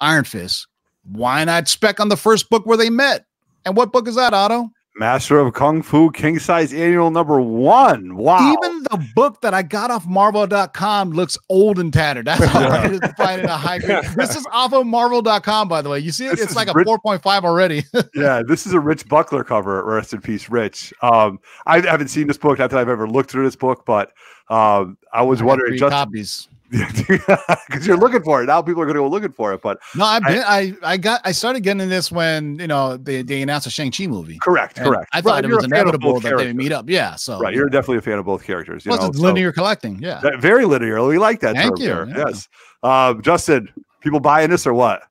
Iron Fist, why not spec on the first book where they met? And what book is that, Otto? Master of Kung Fu King Size Annual Number One. Wow. Even the book that I got off Marvel.com looks old and tattered. That's how hard it is to find in a high grade. This is off of Marvel.com, by the way. You see it? This It's like a rich- 4.5 already. yeah, this is a Rich Buckler cover. Rest in peace, Rich. Um, I haven't seen this book. Not that I've ever looked through this book, but um, I was I wondering just copies. because you're looking for it now. People are going to go looking for it, but No, I've I- been I, I got I started getting this when you know they, they announced a Shang-Chi movie. correct, And correct. I thought Right, it you're was a fan of inevitable both that they would characters. meet up. Yeah. So Right, you're definitely a fan of both characters. You plus know, it's so- linear collecting. Yeah. That- very linear. We like that. Thank term you, there. yeah. Yes. Um, Justin, people buying this or what?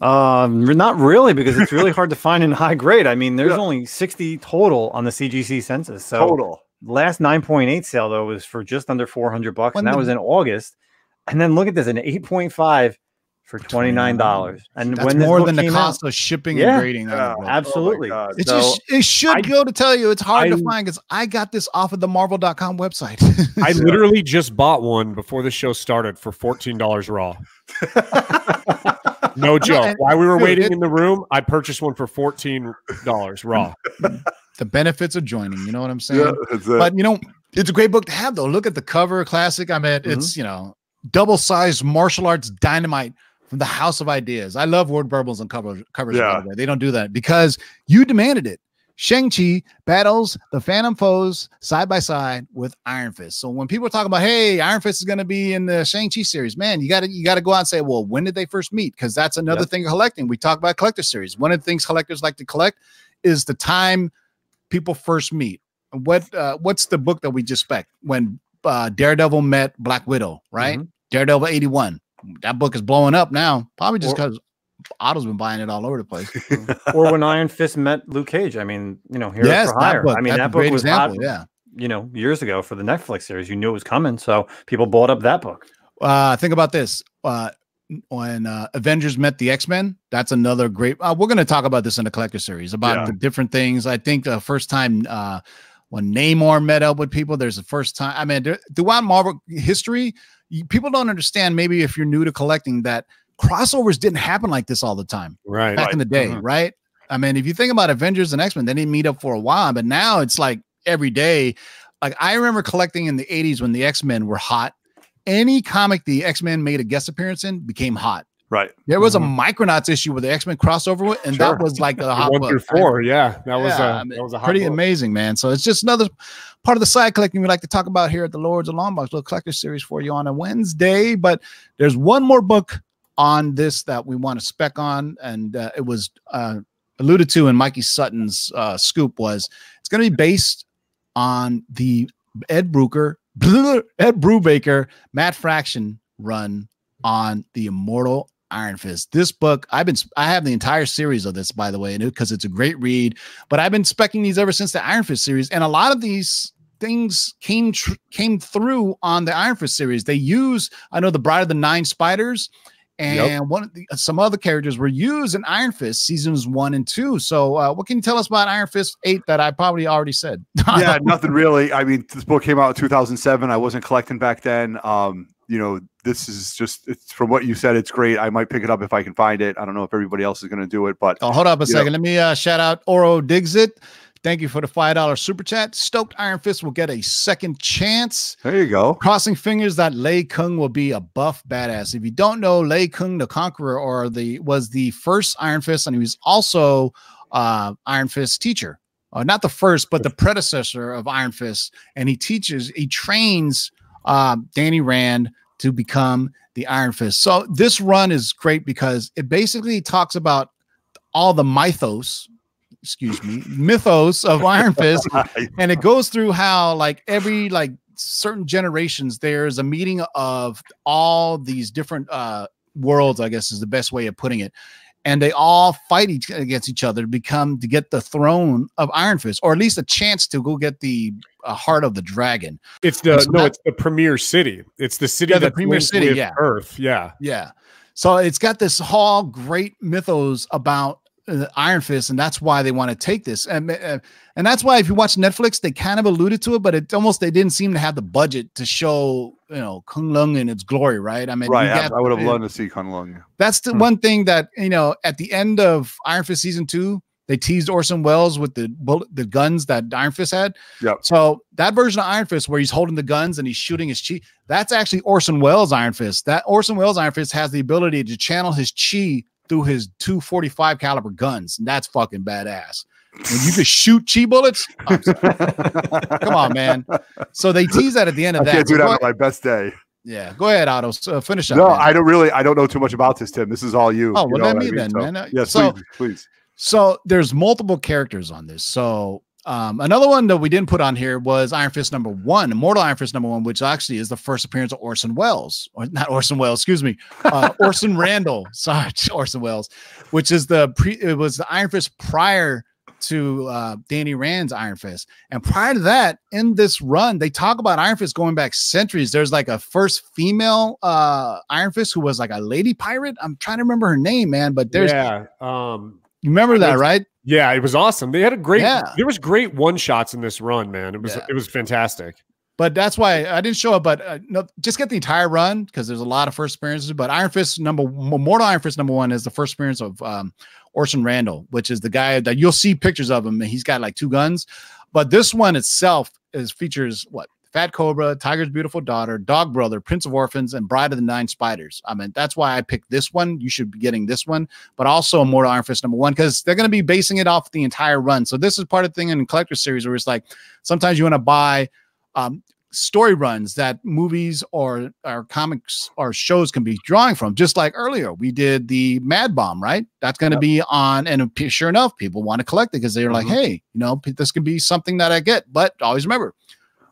Um, not really, because it's really hard to find in high grade. I mean, there's Yeah. only 60 total on the CGC census. So Total. last 9.8 sale though was for just under 400 bucks, When and that the- was in August. And then look at this, an 8.5 for $29. And That's when more than the cost out, of shipping Yeah. and grading. on Yeah. the absolutely. Oh God. It So, just it should I- go to tell you it's hard to find because I got this off of the Marvel.com website. I literally just bought one before the show started for fourteen dollars raw. no joke. and- While we were dude, waiting it- in the room, I purchased one for fourteen dollars raw. the benefits of joining. You know what I'm saying? Yeah. But you know, it's a great book to have though. Look at the cover, classic. I mean, mm-hmm. it's you know, double sized martial arts dynamite from the House of Ideas. I love word burbles and cover, covers. by Yeah. They don't do that because you demanded it. Shang-Chi battles the Phantom foes side by side with Iron Fist. So when people talk about, hey, Iron Fist is going to be in the Shang-Chi series, man, you got to you got to go out and say, well, when did they first meet? Because that's another Yep. thing of collecting. We talk about collector series. One of the things collectors like to collect is the time people first meet. What uh, what's the book that we just spec when uh, Daredevil met Black Widow, right? Mhm. Daredevil 81. That book is blowing up now, probably just because Otto's been buying it all over the place. or when Iron Fist met Luke Cage. I mean, you know, Heroes yes, for Hire. I mean, that book was example. hot, Yeah. you know, years ago for the Netflix series. You knew it was coming, so people bought up that book. Uh, think about this. Uh, when uh, Avengers met the X Men, that's another great. Uh, we're going to talk about this in the collector series about Yeah. the different things. I think the first time uh, when Namor met up with people, there's the first time. I mean, throughout Marvel history, you, people don't understand. Maybe if you're new to collecting, that crossovers didn't happen like this all the time Right. back in the day, Mhm. right? I mean, if you think about Avengers and X Men, they didn't meet up for a while, but now it's like every day. Like I remember collecting in the 80s when the X Men were hot. Any comic the X Men made a guest appearance in became hot. Right. There was a Micronauts issue with the X Men crossover, and Sure. that was like the hot One book. through I- four. Yeah, that was yeah, a I mean, that was a hot pretty book. amazing, man. So it's just another part of the side collecting we like to talk about here at the Lords of the Longbox little collector series for you on a Wednesday. But there's one more book on this that we want to spec on, and uh, it was uh, alluded to in Mikey Sutton's uh, scoop. Was it's going to be based on the Ed Brucker, Ed Brubaker, Matt Fraction run on the Immortal Iron Fist. This book, I've been, I have the entire series of this, by the way, because it's a great read. But I've been specking these ever since the Iron Fist series, and a lot of these things came tr- came through on the Iron Fist series. They use, I know, the Bride of the Nine Spiders. And one of the, some other characters were used in Iron Fist seasons one and two. So, uh, what can you tell us about Iron Fist eight that I probably already said? yeah, nothing really. I mean, this book came out in 2007. I wasn't collecting back then. Um, you know, this is just it's from what you said. It's great. I might pick it up if I can find it. I don't know if everybody else is going to do it, but Oh, hold up a You know- second. Let me uh, shout out Oro Digsit. Thank you for the five dollar super chat. Stoked Iron Fist will get a second chance. there you go. Crossing fingers that Lei Kung will be a buff badass. If you don't know, Lei Kung the Conqueror or the was the first Iron Fist, and he was also uh, Iron Fist teacher. Uh, not the first, but the predecessor of Iron Fist. And he teaches, he trains um, Danny Rand to become the Iron Fist. So this run is great because it basically talks about all the mythos, excuse me, mythos of Iron Fist, and it goes through how like every like certain generations there's a meeting of all these different uh worlds, I guess is the best way of putting it. And they all fight each, against each other to become to get the throne of Iron Fist, or at least a chance to go get the uh, heart of the dragon. It's the so no, that- it's the premier city. It's the city Yeah, the premier city, yeah. Earth. Yeah. Yeah. So it's got this whole great mythos about uh, Iron Fist, and that's why they want to take this. And uh, and that's why if you watch Netflix, they kind of alluded to it, but it almost they didn't seem to have the budget to show you know Kung Lung in its glory, right? I mean, right. you I, got- I would have loved to see Kun Lung. That's the Hmm. one thing that you know at the end of Iron Fist season two, they teased Orson Welles with the bullet, the guns that Iron Fist had. Yep. So that version of Iron Fist where he's holding the guns and he's shooting his chi, that's actually Orson Welles Iron Fist. That Orson Welles Iron Fist has the ability to channel his chi through his 245 caliber guns. And that's fucking badass. When you can shoot chi bullets, come on, man. So they tease that at the end I of that. can't do that on my best day. yeah, go ahead, Otto. So finish up. No, man. I don't really. I don't know too much about this, Tim. This is all you. Oh, you well, let what me I mean? then, So- man. Uh, Yes, so- please, please. So there's multiple characters on this. So um, another one that we didn't put on here was Iron Fist number one, Immortal Iron Fist number one, which actually is the first appearance of Orson Welles, or not Orson Welles, excuse me, uh, Orson Randall. Sorry, Orson Welles, which is the pre. It was the Iron Fist prior to uh, Danny Rand's Iron Fist, and prior to that, in this run, they talk about Iron Fist going back centuries. There's like a first female uh, Iron Fist who was like a lady pirate. I'm trying to remember her name, man, but there's yeah. Um, you remember that, right? yeah, it was awesome. They had a great Yeah. there was great one shots in this run, man. It was Yeah. it was fantastic. But that's why I didn't show it. But uh, no, just get the entire run because there's a lot of first appearances. But Iron Fist number Mortal Iron Fist number one is the first appearance of um, Orson Randall, which is the guy that you'll see pictures of him. And he's got like two guns. But this one itself is features what Fat Cobra, Tiger's Beautiful Daughter, Dog Brother, Prince of Orphans, and Bride of the Nine Spiders. I mean, that's why I picked this one. You should be getting this one, but also Mortal Iron Fist number one because they're going to be basing it off the entire run. So this is part of the thing in the collector series where it's like sometimes you want to buy um, story runs that movies or or comics or shows can be drawing from. Just like earlier, we did the Mad Bomb, right? That's going to be on, and sure enough, people want to collect it because they're like, Mhm. hey, you know, this could be something that I get. But always remember,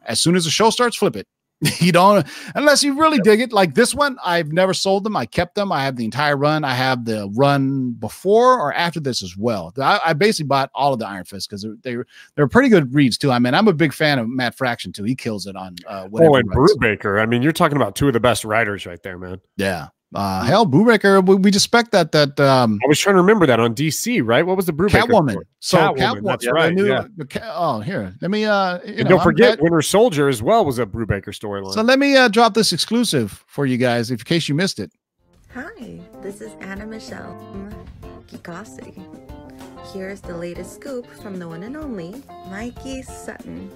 as soon as the show starts, flip it. you don't unless you really dig it. Like this one, I've never sold them. I kept them. I have the entire run. I have the run before or after this as well. I, I basically bought all of the Iron Fist because they were they're pretty good reads too. I mean, I'm a big fan of Matt Fraction too. He kills it on uh, whatever. Oh, and. Brubaker. I mean, you're talking about two of the best writers right there, man. Yeah. Uh, hell, Brubaker. We, we just spec that that um, I was trying to remember that on DC, right? What was the Brubaker? Catwoman. story? So Catwoman, Catwoman. that's the right, new- yeah. the oh, here. Let me. Uh, you And know, don't I'm forget, glad- Winter Soldier as well was a Brubaker storyline. So let me uh, drop this exclusive for you guys, if in case you missed it. Hi, this is Anna Michelle from Geekosity. Here's the latest scoop from the one and only Mikey Sutton.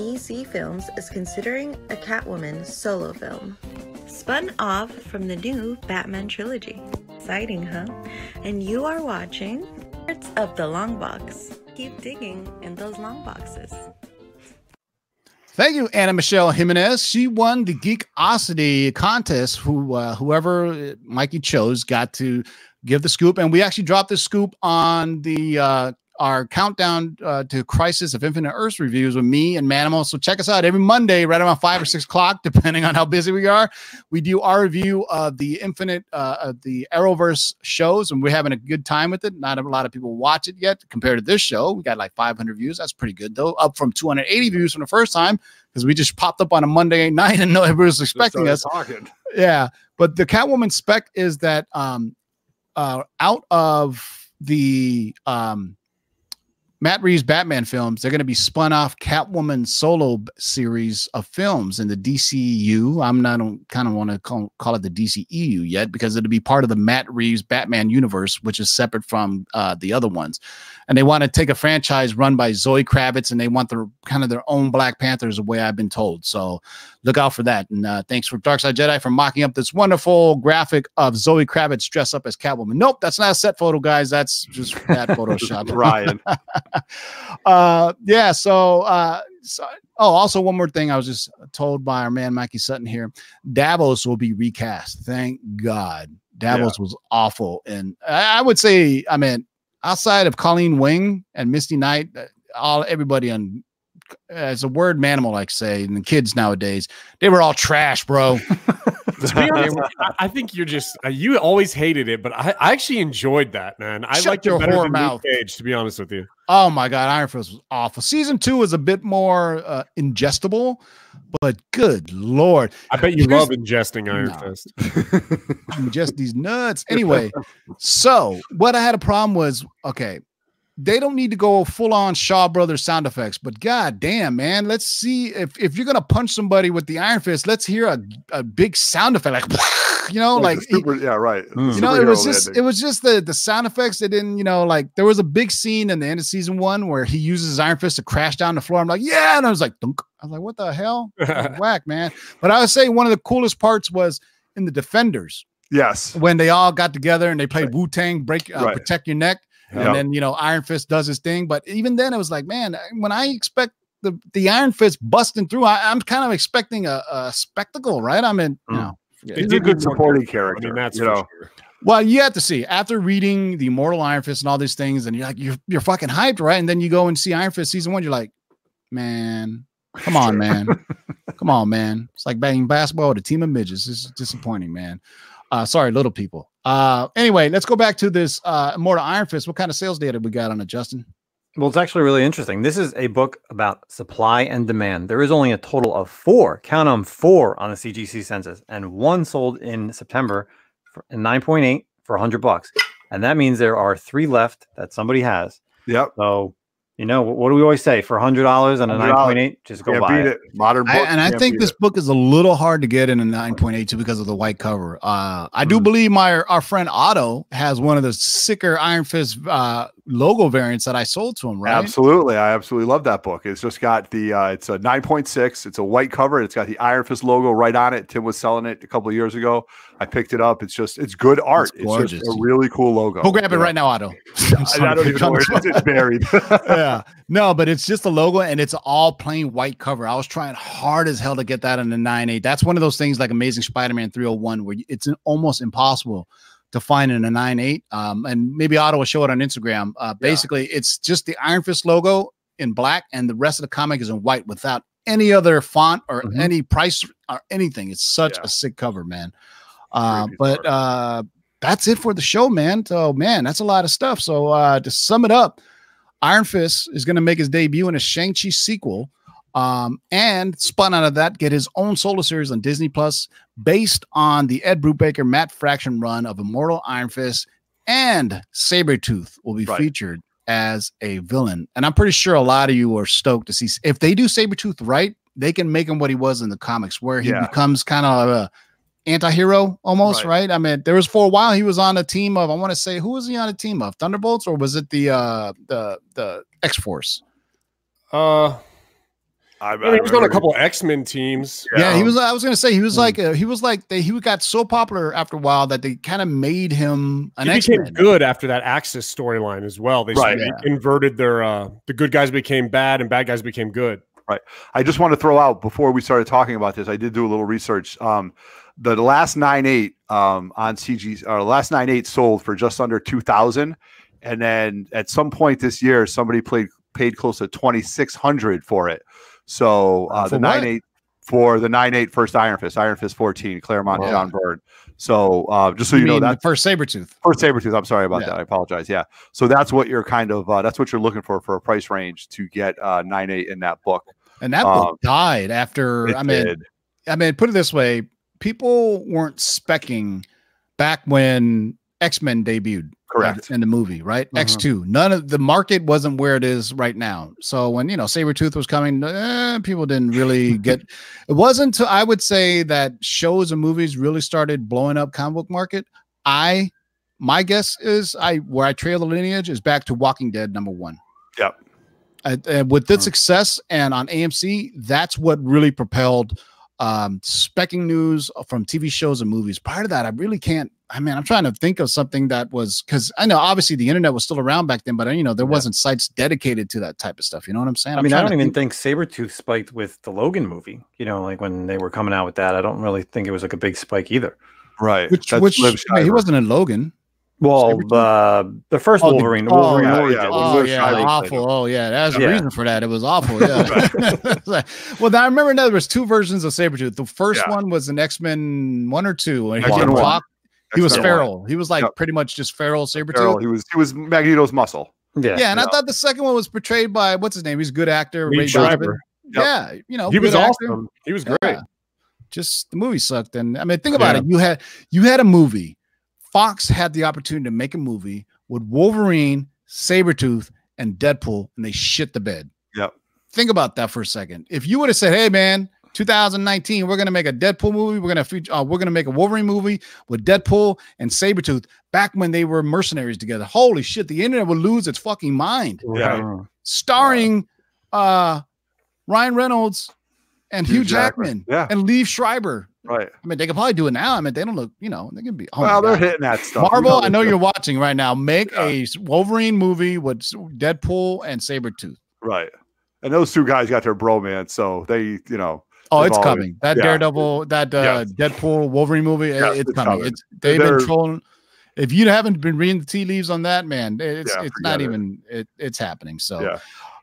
DC Films is considering a Catwoman solo film, spun off from the new Batman trilogy. Exciting, huh? And you are watching parts of the long box. Keep digging in those long boxes. Thank you, Anna Michelle Jimenez. She won the Geekosity contest. Who, uh, whoever Mikey chose, got to give the scoop, and we actually dropped the scoop on the uh, our countdown uh, to Crisis of Infinite Earths reviews with me and Manimal. So check us out every Monday, right around five or six o'clock, depending on how busy we are. We do our review of the Infinite, uh, of the Arrowverse shows, and we're having a good time with it. Not a lot of people watch it yet compared to this show. We got like 500 views. That's pretty good, though, up from 280 views from the first time because we just popped up on a Monday night and no everybody was expecting us. talking. Yeah, but the Catwoman spec is that um, uh, out of the um, Matt Reeves Batman films, they're going to be spun off Catwoman solo series of films in the DCU. I'm not kind of want to call, call it the DCEU yet because it'll be part of the Matt Reeves Batman universe, which is separate from uh, the other ones. And they want to take a franchise run by Zoe Kravitz, and they want their kind of their own Black Panthers, the way I've been told. So look out for that. And uh, thanks for Dark Side Jedi for mocking up this wonderful graphic of Zoe Kravitz dressed up as Catwoman. Nope, that's not a set photo, guys. That's just that Photoshop. Ryan. uh, yeah. So, uh, so Oh, also one more thing. I was just told by our man Mikey Sutton here. Davos will be recast. Thank God. Davos was awful, and I, I would say, I mean, outside of Colleen Wing and Misty Knight, uh, all everybody on as a word manimal like say and the kids nowadays they were all trash bro To be honest, I- think you're just uh, you always hated it, but I, I actually enjoyed that, man. I Shut liked your it better whore than mouth. Luke Cage, to be honest with you. oh my god iron fist was awful season two was a bit more uh, ingestible but good lord I bet you Here's- love ingesting Iron No. Fist. just these nuts. Anyway, so what I had a problem was okay, they don't need to go full on Shaw Brothers sound effects, but god damn, man, let's see if if you're gonna punch somebody with the Iron Fist, let's hear a, a big sound effect, like you know, Like like the super, yeah, right. Mm. you know, it was Superhero just landing. it was just the the sound effects. They didn't, you know, like there was a big scene in the end of season one where he uses his Iron Fist to crash down the floor. I'm like, yeah, and I was like, Dunk. I was like, what the hell, whack, man. But I would say one of the coolest parts was in the Defenders yes. when they all got together and they played Wu Tang, break, uh, Right. protect your neck, Yeah. and then you know Iron Fist does his thing. But even then, it was like, man, when I expect the the Iron Fist busting through, I, I'm kind of expecting a, a spectacle, right? I mean, you Mm. know, forget They it. He's a good need more supporting I character. mean, that's you know. sure. well, you have to see after reading the Immortal Iron Fist and all these things, and you're like, you're you're fucking hyped, right? And then you go and see Iron Fist season one, you're like, man, come on, man, come on, man. It's like banging basketball with a team of midgets. This is disappointing, man. Uh, sorry, little people. Uh, anyway, let's go back to this uh, Immortal Iron Fist. What kind of sales data we got on it, Justin? Well, it's actually really interesting. This is a book about supply and demand. There is only a total of four, count them, four on the CGC census, and one sold in September for in 9.8 for 100 bucks. And that means there are three left that somebody has. Yep. So, you know, what, what do we always say? For $100 and a 9.8, just go Can't buy beat it. it. Modern book. I, and I think this it. book is a little hard to get in a 9.82 because of the white cover. Uh, I do Mm. believe my our friend Otto has one of the sicker Iron Fist uh, logo variants that I sold to him, right? Absolutely. I absolutely love that book. It's just got the uh it's a 9.6. It's a white cover. It's got the Iron Fist logo right on it. Tim was selling it a couple of years ago. I picked it up. It's just it's good art. It's, gorgeous. just a really cool logo. Go grab it right now, Otto. I, don't even know where it is. It's buried. yeah, no, but it's just a logo and it's all plain white cover. I was trying hard as hell to get that in the 9.8. That's one of those things like Amazing Spider-Man 301 where it's an, almost impossible to find in a 9.8. Um, and maybe Otto will show it on Instagram. Uh, basically, it's just the Iron Fist logo in black and the rest of the comic is in white without any other font or Mhm. any price or anything. It's such Yeah. a sick cover, man. Uh, but uh, that's it for the show, man. So, man, that's a lot of stuff. So, uh, to sum it up, Iron Fist is going to make his debut in a Shang-Chi sequel. Um, and spun out of that, get his own solo series on Disney Plus based on the Ed Brubaker Matt Fraction run of Immortal Iron Fist and Sabretooth will be Right. featured as a villain. And I'm pretty sure a lot of you are stoked to see if they do Sabretooth right, they can make him what he was in the comics, where he Yeah. becomes kind of a anti-hero almost, Right. right. I mean, there was for a while he was on a team of I want to say who was he on a team of? Thunderbolts or was it the uh the the X-Force? Uh, I, I mean, he was on a couple X Men teams. Yeah, he um, was. I was gonna say he was Hmm. like uh, he was like they, he got so popular after a while that they kind of made him an He X became Men. good after that Axis storyline as well. They Right. Yeah. inverted their uh the good guys became bad and bad guys became good. Right. I just want to throw out before we started talking about this. I did do a little research. Um, the last nine eight um, on CG or last nine eight sold for just under two thousand, and then at some point this year, somebody played paid close to twenty six hundred for it. So uh, the what? nine eight for the nine eight first Iron Fist, Iron Fist fourteen, Claremont Wow. John Byrne. So uh, just so you, know mean that the first Sabretooth. first Sabretooth. I'm sorry about Yeah. that. I apologize. Yeah. So that's what you're kind of uh, that's what you're looking for for a price range to get uh, nine eight in that book. And that Um, book died after I mean did. I mean, put it this way: people weren't specking back when X Men debuted, Correct. in the movie, right? Mhm. X two. None of the market wasn't where it is right now. So when you know Sabretooth was coming, eh, people didn't really get. It wasn't. Until I would say that shows and movies really started blowing up comic book market. I, my guess is I where I trail the lineage is back to Walking Dead number one. Yep. Uh, and with its Mhm. success and on AMC, that's what really propelled um specking news from TV shows and movies. Prior to that, I really can't I mean, I'm trying to think of something that was because I know obviously the internet was still around back then, but you know there Yeah. wasn't sites dedicated to that type of stuff. You know what I'm saying? I I'm mean, I don't even think Sabretooth spiked with the Logan movie. You know, like when they were coming out with that, I don't really think it was like a big spike either. Right. which That's which Liv wait, he wasn't in Logan. Well, Sabretooth? uh, the first Oh, the- Wolverine, the oh, Wolverine yeah, origin. yeah, was Oh yeah, awful. Oh yeah, that's the Yeah. reason for that. It was awful. Yeah. well, I remember now there was two versions of Sabretooth. The first Yeah. one was an X Men one or two, and he, X-Men had one. Doc- he was X-Men feral. He was like Yep. pretty much just feral Sabretooth. Carol, he was he was Magneto's muscle. yeah, yeah, and I thought the second one was portrayed by what's his name? He's a good actor. Liev Schreiber. Donovan. Yeah, you know, He was actor. awesome. He was great. Yeah. Just the movie sucked. And I mean, think about Yeah. it. You had you had a movie. Fox had the opportunity to make a movie with Wolverine, Sabretooth, and Deadpool, and they shit the bed. Yep. Think about that for a second. If you would have said, "Hey, man, 2019, we're gonna make a Deadpool movie. We're gonna feature, uh, we're gonna make a Wolverine movie with Deadpool and Sabretooth," back when they were mercenaries together. Holy shit, the internet would lose its fucking mind. Yeah. Starring uh Ryan Reynolds and Hugh, Hugh Jackman, Jackman. Yeah. and Liev Schreiber. Right. I mean, they could probably do it now. I mean, they don't look, you know, they can be. Oh well, they're God. hitting that stuff. We Marvel, I know you're watching right now. Make Yeah. a Wolverine movie with Deadpool and Sabretooth. right. And those two guys got their bromance, so they, you know, Oh, it's always- coming. That yeah. Daredevil, that uh, Deadpool Wolverine movie, Yes, it's, it's coming. coming. It's they've They're- been trolling. If you haven't been reading the tea leaves on that, man, it's Yeah, it's not it. even it, it's happening. So Yeah.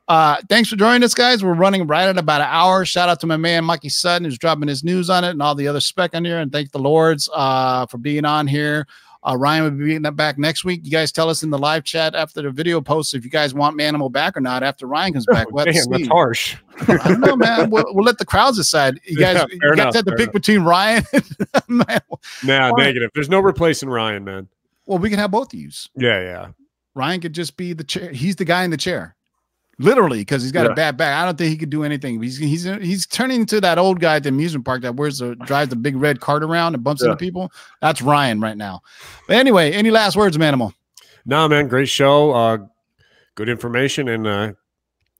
uh thanks for joining us, guys. We're running right at about an hour. Shout out to my man Mikey Sutton who's dropping his news on it and all the other spec on here. And thank the Lords uh for being on here. Uh, Ryan will be back next week. You guys tell us in the live chat after the video post if you guys want Manimal back or not after Ryan comes back. We'll Damn, that's harsh. I don't know, man. We'll, we'll let the crowds decide. You guys, Yeah, you guys enough, have to pick enough. between Ryan and man. Nah, right. negative. There's no replacing Ryan, man. Well, we can have both of you. Yeah, yeah. Ryan could just be the chair. He's the guy in the chair, literally, because he's got a bad back. I don't think he could do anything. He's he's he's turning into that old guy at the amusement park that wears the drives the big red cart around and bumps Yeah. into people. That's Ryan right now. But anyway, any last words, Manimal? Nah, man, great show. Uh, good information, and uh,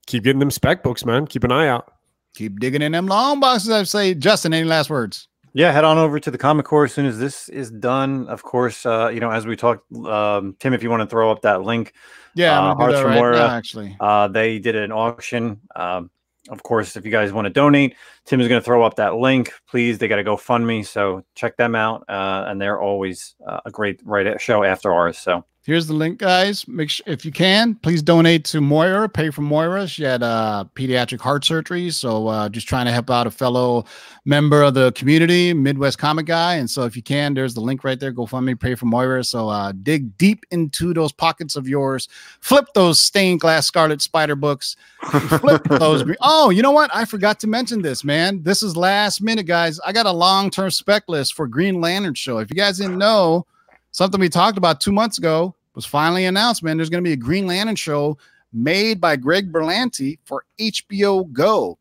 keep getting them spec books, man. Keep an eye out. Keep digging in them long boxes. I say, Justin. Any last words? Yeah, head on over to the Comic Core as soon as this is done. Of course, uh, you know, as we talked, um, Tim, if you want to throw up that link, Yeah, Uh, I'm gonna do Hearts right Moira. now, actually. uh, they did an auction. Um, of course, if you guys want to donate, Tim is going to throw up that link. Please, they got to go fund me, so check them out. Uh, and they're always uh, a great right show after ours. So Here's the link, guys. Make sure if you can, please donate to Moira. Pay for Moira. She had uh, pediatric heart surgery, so uh, just trying to help out a fellow member of the community, Midwest comic guy. And so, if you can, there's the link right there. Go fund me. Pay for Moira. So uh, dig deep into those pockets of yours. Flip those stained glass Scarlet Spider books. Flip those. Oh, you know what? I forgot to mention this, man. This is last minute, guys. I got a long term spec list for Green Lantern show. If you guys didn't know, something we talked about two months ago was finally announced, man. There's going to be a Green Lantern show made by Greg Berlanti for HBO Go.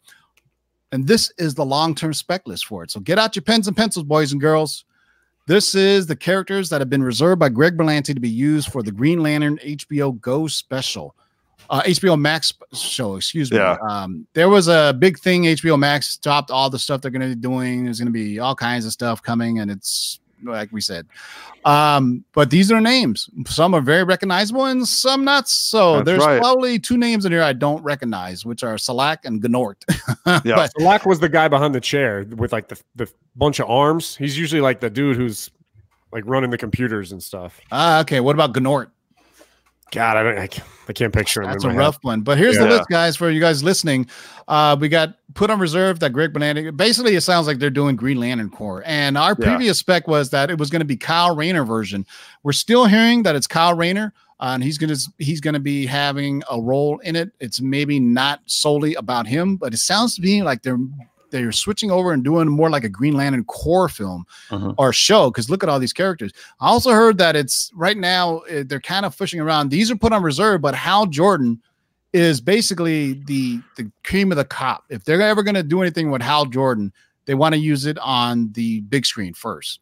And this is the long term spec list for it. So get out your pens and pencils, boys and girls. This is the characters that have been reserved by Greg Berlanti to be used for the Green Lantern HBO Go special. Uh, HBO Max show, excuse me. Yeah. Um, there was a big thing. HBO Max stopped all the stuff they're going to be doing. There's going to be all kinds of stuff coming, and it's like we said. Um, but these are names. Some are very recognizable, and some not so. That's There's right. probably two names in here I don't recognize, which are Salaak and Gnort. Yeah. but Salaak was the guy behind the chair with like the, the bunch of arms. He's usually like the dude who's like running the computers and stuff. ah, okay. What about Gnort? God, I don't. I can't, I can't picture him. That's a my head. rough one. But here's the list, guys, for you guys listening. Uh, we got put on reserve that Greg Berlanti. Basically, it sounds like they're doing Green Lantern Corps. And our Yeah. previous spec was that it was going to be Kyle Rayner version. We're still hearing that it's Kyle Rayner. Uh, and he's gonna he's gonna be having a role in it. It's maybe not solely about him, but it sounds to me like they're they're switching over and doing more like a Green Lantern Corps film Mhm. or show. Because look at all these characters. I also heard that it's right now uh, they're kind of pushing around. These are put on reserve, but Hal Jordan is basically the the cream of the cop. If they're ever going to do anything with Hal Jordan, they want to use it on the big screen first.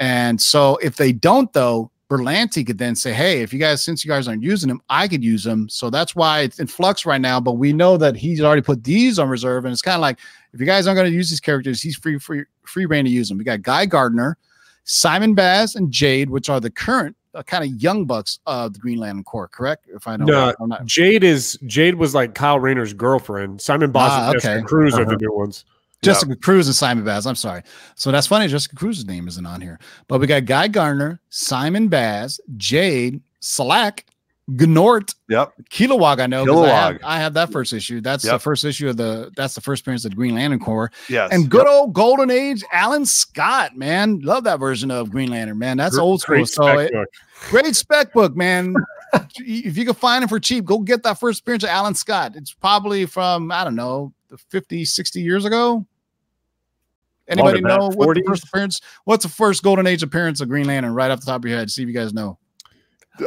And so if they don't, though, Berlanti could then say, "Hey, if you guys, since you guys aren't using them, I could use them." So that's why it's in flux right now. But we know that he's already put these on reserve, and it's kind of like if you guys aren't going to use these characters, he's free, free, free reign to use them. We got Guy Gardner, Simon Baz and Jade, which are the current uh, kind of young bucks of the Green Lantern Corps. Correct? If I know, No, not. Jade is Jade was like Kyle Rayner's girlfriend. Simon Baz Ah, and okay. Cruz are Uh-huh. the new ones. Jessica Cruz and Simon Baz. I'm sorry. So that's funny. Jessica Cruz's name isn't on here, but we got Guy Gardner, Simon Baz, Jade, Slack, Gnort, Yep. Kilowog. I know 'cause I have, Kilowog. I have that first issue. That's the first issue of the. That's the first appearance of the Green Lantern Corps. Yes. And good old Golden Age Alan Scott, man, love that version of Green Lantern, man. That's Gr- old school. great So spec it- book. great spec book, man. if you can find it for cheap, go get that first appearance of Alan Scott. It's probably from I don't know, the 50, 60 years ago. Anybody than that, know what the first appearance? What's the first Golden Age appearance of Green Lantern? Right off the top of your head, see if you guys know.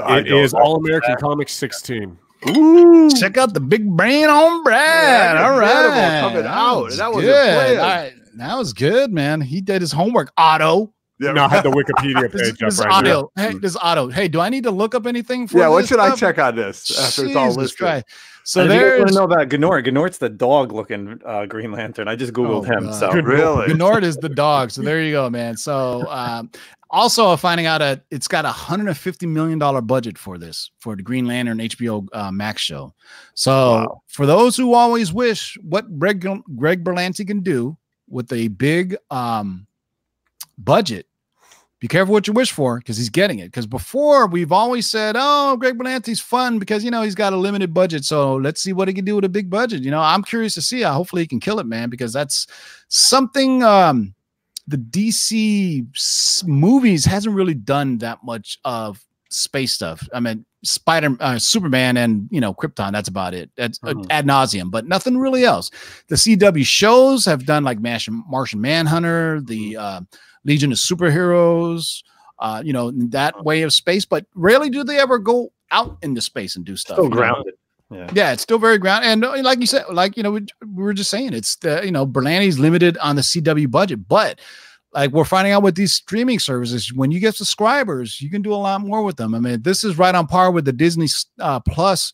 I It don't is know. All American Comics 16. Ooh. Check out the big brain on Brad. Yeah, All incredible coming out. was That was good. planned. All right, that was good, man. He did his homework. Otto. Yeah. Now I had the Wikipedia This, page up this right now. Otto. Hey, this Otto. Hey, do I need to look up anything for Yeah, what this should I check on this after it's all listed? Christ. So So if you guys to know about Gnort, Gnort's the dog-looking uh, Green Lantern. I just googled Oh, him. God. So Good Really? Gnort is the dog. So there you go, man. So um, also finding out that it's got a hundred and fifty million dollar budget for this for the Green Lantern HBO uh, Max show. So Wow. for those who always wish what Greg Greg Berlanti can do with a big um, budget. Be careful what you wish for because he's getting it. Because before we've always said, "Oh, Greg Berlanti's fun because you know he's got a limited budget. So let's see what he can do with a big budget." You know, I'm curious to see. Uh, hopefully, he can kill it, man, because that's something um, the DC movies hasn't really done that much of space stuff. I mean, Spider, uh, Superman, and you know, Krypton. That's about it. That's uh, Mhm. ad nauseum, but nothing really else. The CW shows have done like Martian, Martian Manhunter, the uh, Legion of Superheroes. Uh, you know, that way of space, but rarely do they ever go out into space and do stuff. still you know? grounded. Yeah. Yeah, it's still very ground. And uh, like you said, like you know, we, we were just saying, it's the you know, Berlanti's limited on the CW budget, but like we're finding out with these streaming services, when you get subscribers, you can do a lot more with them. I mean, this is right on par with the Disney uh, Plus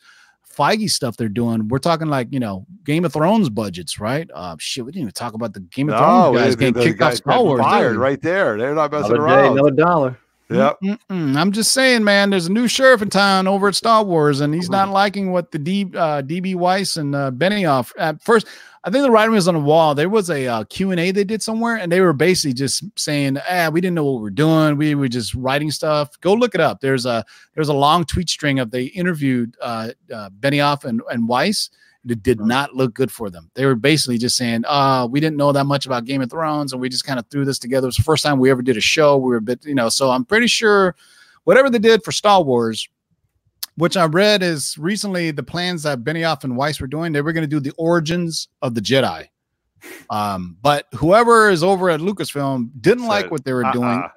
Feige stuff they're doing. We're talking like you know Game of Thrones budgets, right? Uh, shit, we didn't even talk about the Game of Thrones guys the- getting the kicked off Star Wars. fired did right there. They're not messing Another day, around. another dollar. Yep. Mm-mm. I'm just saying, man. There's a new sheriff in town over at Star Wars, and he's not liking what the D, uh, DB Weiss and uh, Benioff. At first, I think the writing was on the wall. There was a uh, Q and A they did somewhere, and they were basically just saying, "Ah, we didn't know what we were doing. We were just writing stuff." Go look it up. There's a there's a long tweet string of they interviewed uh, uh, Benioff and and Weiss. It did not look good for them. They were basically just saying, uh, we didn't know that much about Game of Thrones, and we just kind of threw this together. It was the first time we ever did a show. We were a bit, you know, so I'm pretty sure whatever they did for Star Wars, which I read is recently the plans that Benioff and Weiss were doing, they were going to do the origins of the Jedi. Um, but whoever is over at Lucasfilm didn't like what they were doing, Uh-uh.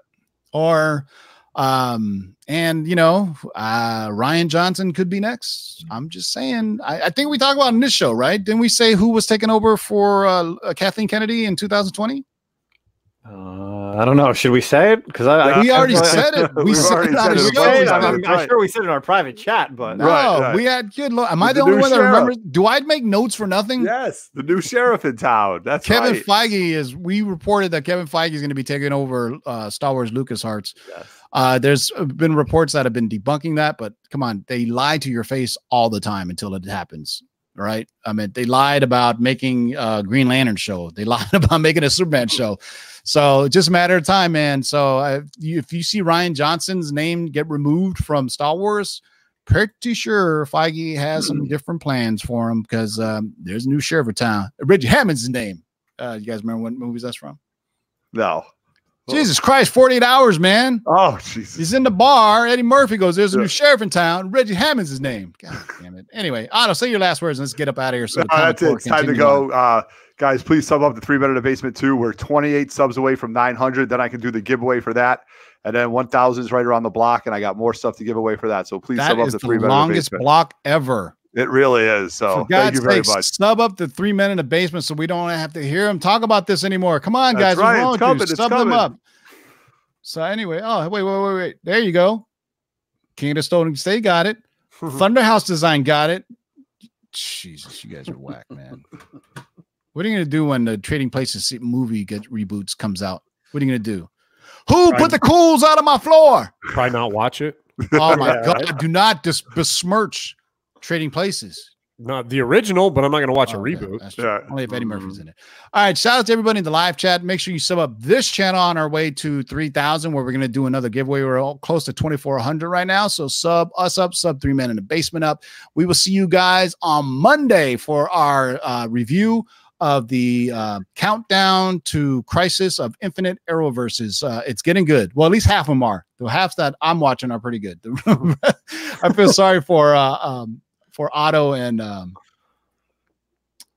or um, and you know, uh, Rian Johnson could be next. I'm just saying. I, I think we talked about in this show, right? Didn't we say who was taking over for uh, uh, Kathleen Kennedy in 2020? Uh, I don't know. Should we say it? Because I, I we already I- said it. We We've said already it said it a We show. bunch said. I'm, I'm- I'm sure we said it in our private chat, but No, Right, right. we had good. Lo- Am I the, the only new one that sheriff. remembers? Do I make notes for nothing? Yes, the new sheriff in town. That's Kevin right. Feige is. We reported that Kevin Feige is going to be taking over uh, Star Wars LucasArts. Yes. Uh, there's been reports that have been debunking that, but come on, they lie to your face all the time until it happens. Right? I mean, they lied about making a Green Lantern show. They lied about making a Superman show. So just a matter of time, man. So you, if you see Rian Johnson's name get removed from Star Wars, pretty sure Feige has some different plans for him because um, there's a new sheriff of town. Reggie Hammond's name. Uh, you guys remember what movies that's from? No. Jesus Christ, 48 hours, man. Oh, Jesus. He's in the bar. Eddie Murphy goes, There's a Yeah. new sheriff in town. Reggie Hammond's his name. God damn it. Anyway, Otto, say your last words and let's get up out of here. So No, that's it. It's time to go. Uh, guys, please sub up the three men in the basement too. We're 28 subs away from 900. Then I can do the giveaway for that. And then 1000 is right around the block. And I got more stuff to give away for that. So please That sub up the the three in the longest block ever. It really is. So For thank God's you very sake, much. sub up the three men in the basement so we don't have to hear them talk about this anymore. Come on, That's guys. What's right. wrong It's with you? coming. It's Sub them up. So anyway, oh wait, wait, wait, wait. There you go. King of the Stone State got it. Thunderhouse Design got it. Jesus, you guys are whack, man. What are you gonna do when the Trading Places movie gets reboots comes out? What are you gonna do? Who Right. put the cools out of my floor? Try not watch it. Oh my Yeah, god! Do not dis- besmirch Trading Places. Not the original, but I'm not going to watch a Oh, okay, reboot. that's true. Yeah. Only if Eddie Murphy's in it. All right. Shout out to everybody in the live chat. Make sure you sub up this channel on our way to 3,000, where we're going to do another giveaway. We're all close to 2,400 right now. So sub us up, sub three men in the basement up. We will see you guys on Monday for our uh, review of the uh, countdown to Crisis of Infinite Arrowverses. Uh, it's getting good. Well, at least half of them are. The halves that I'm watching are pretty good. I feel sorry for uh, um, for Otto and um,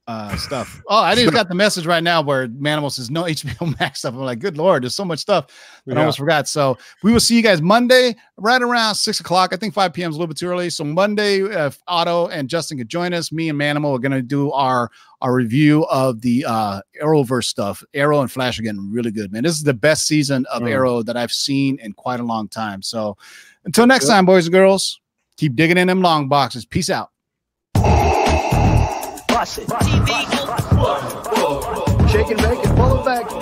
uh, stuff. Oh, I just got the message right now where Manimal says no HBO Max stuff. I'm like, good lord, there's so much stuff that I almost forgot. So we will see you guys Monday right around six o'clock. I think 5 p.m. is a little bit too early. So Monday, if Otto and Justin could join us, me and Manimal are going to do our our review of the uh Arrowverse stuff. Arrow and Flash are getting really good, man. This is the best season of Mm. Arrow that I've seen in quite a long time. So until next time, boys and girls, keep digging in them long boxes. Peace out. Shake and bake and pull it back.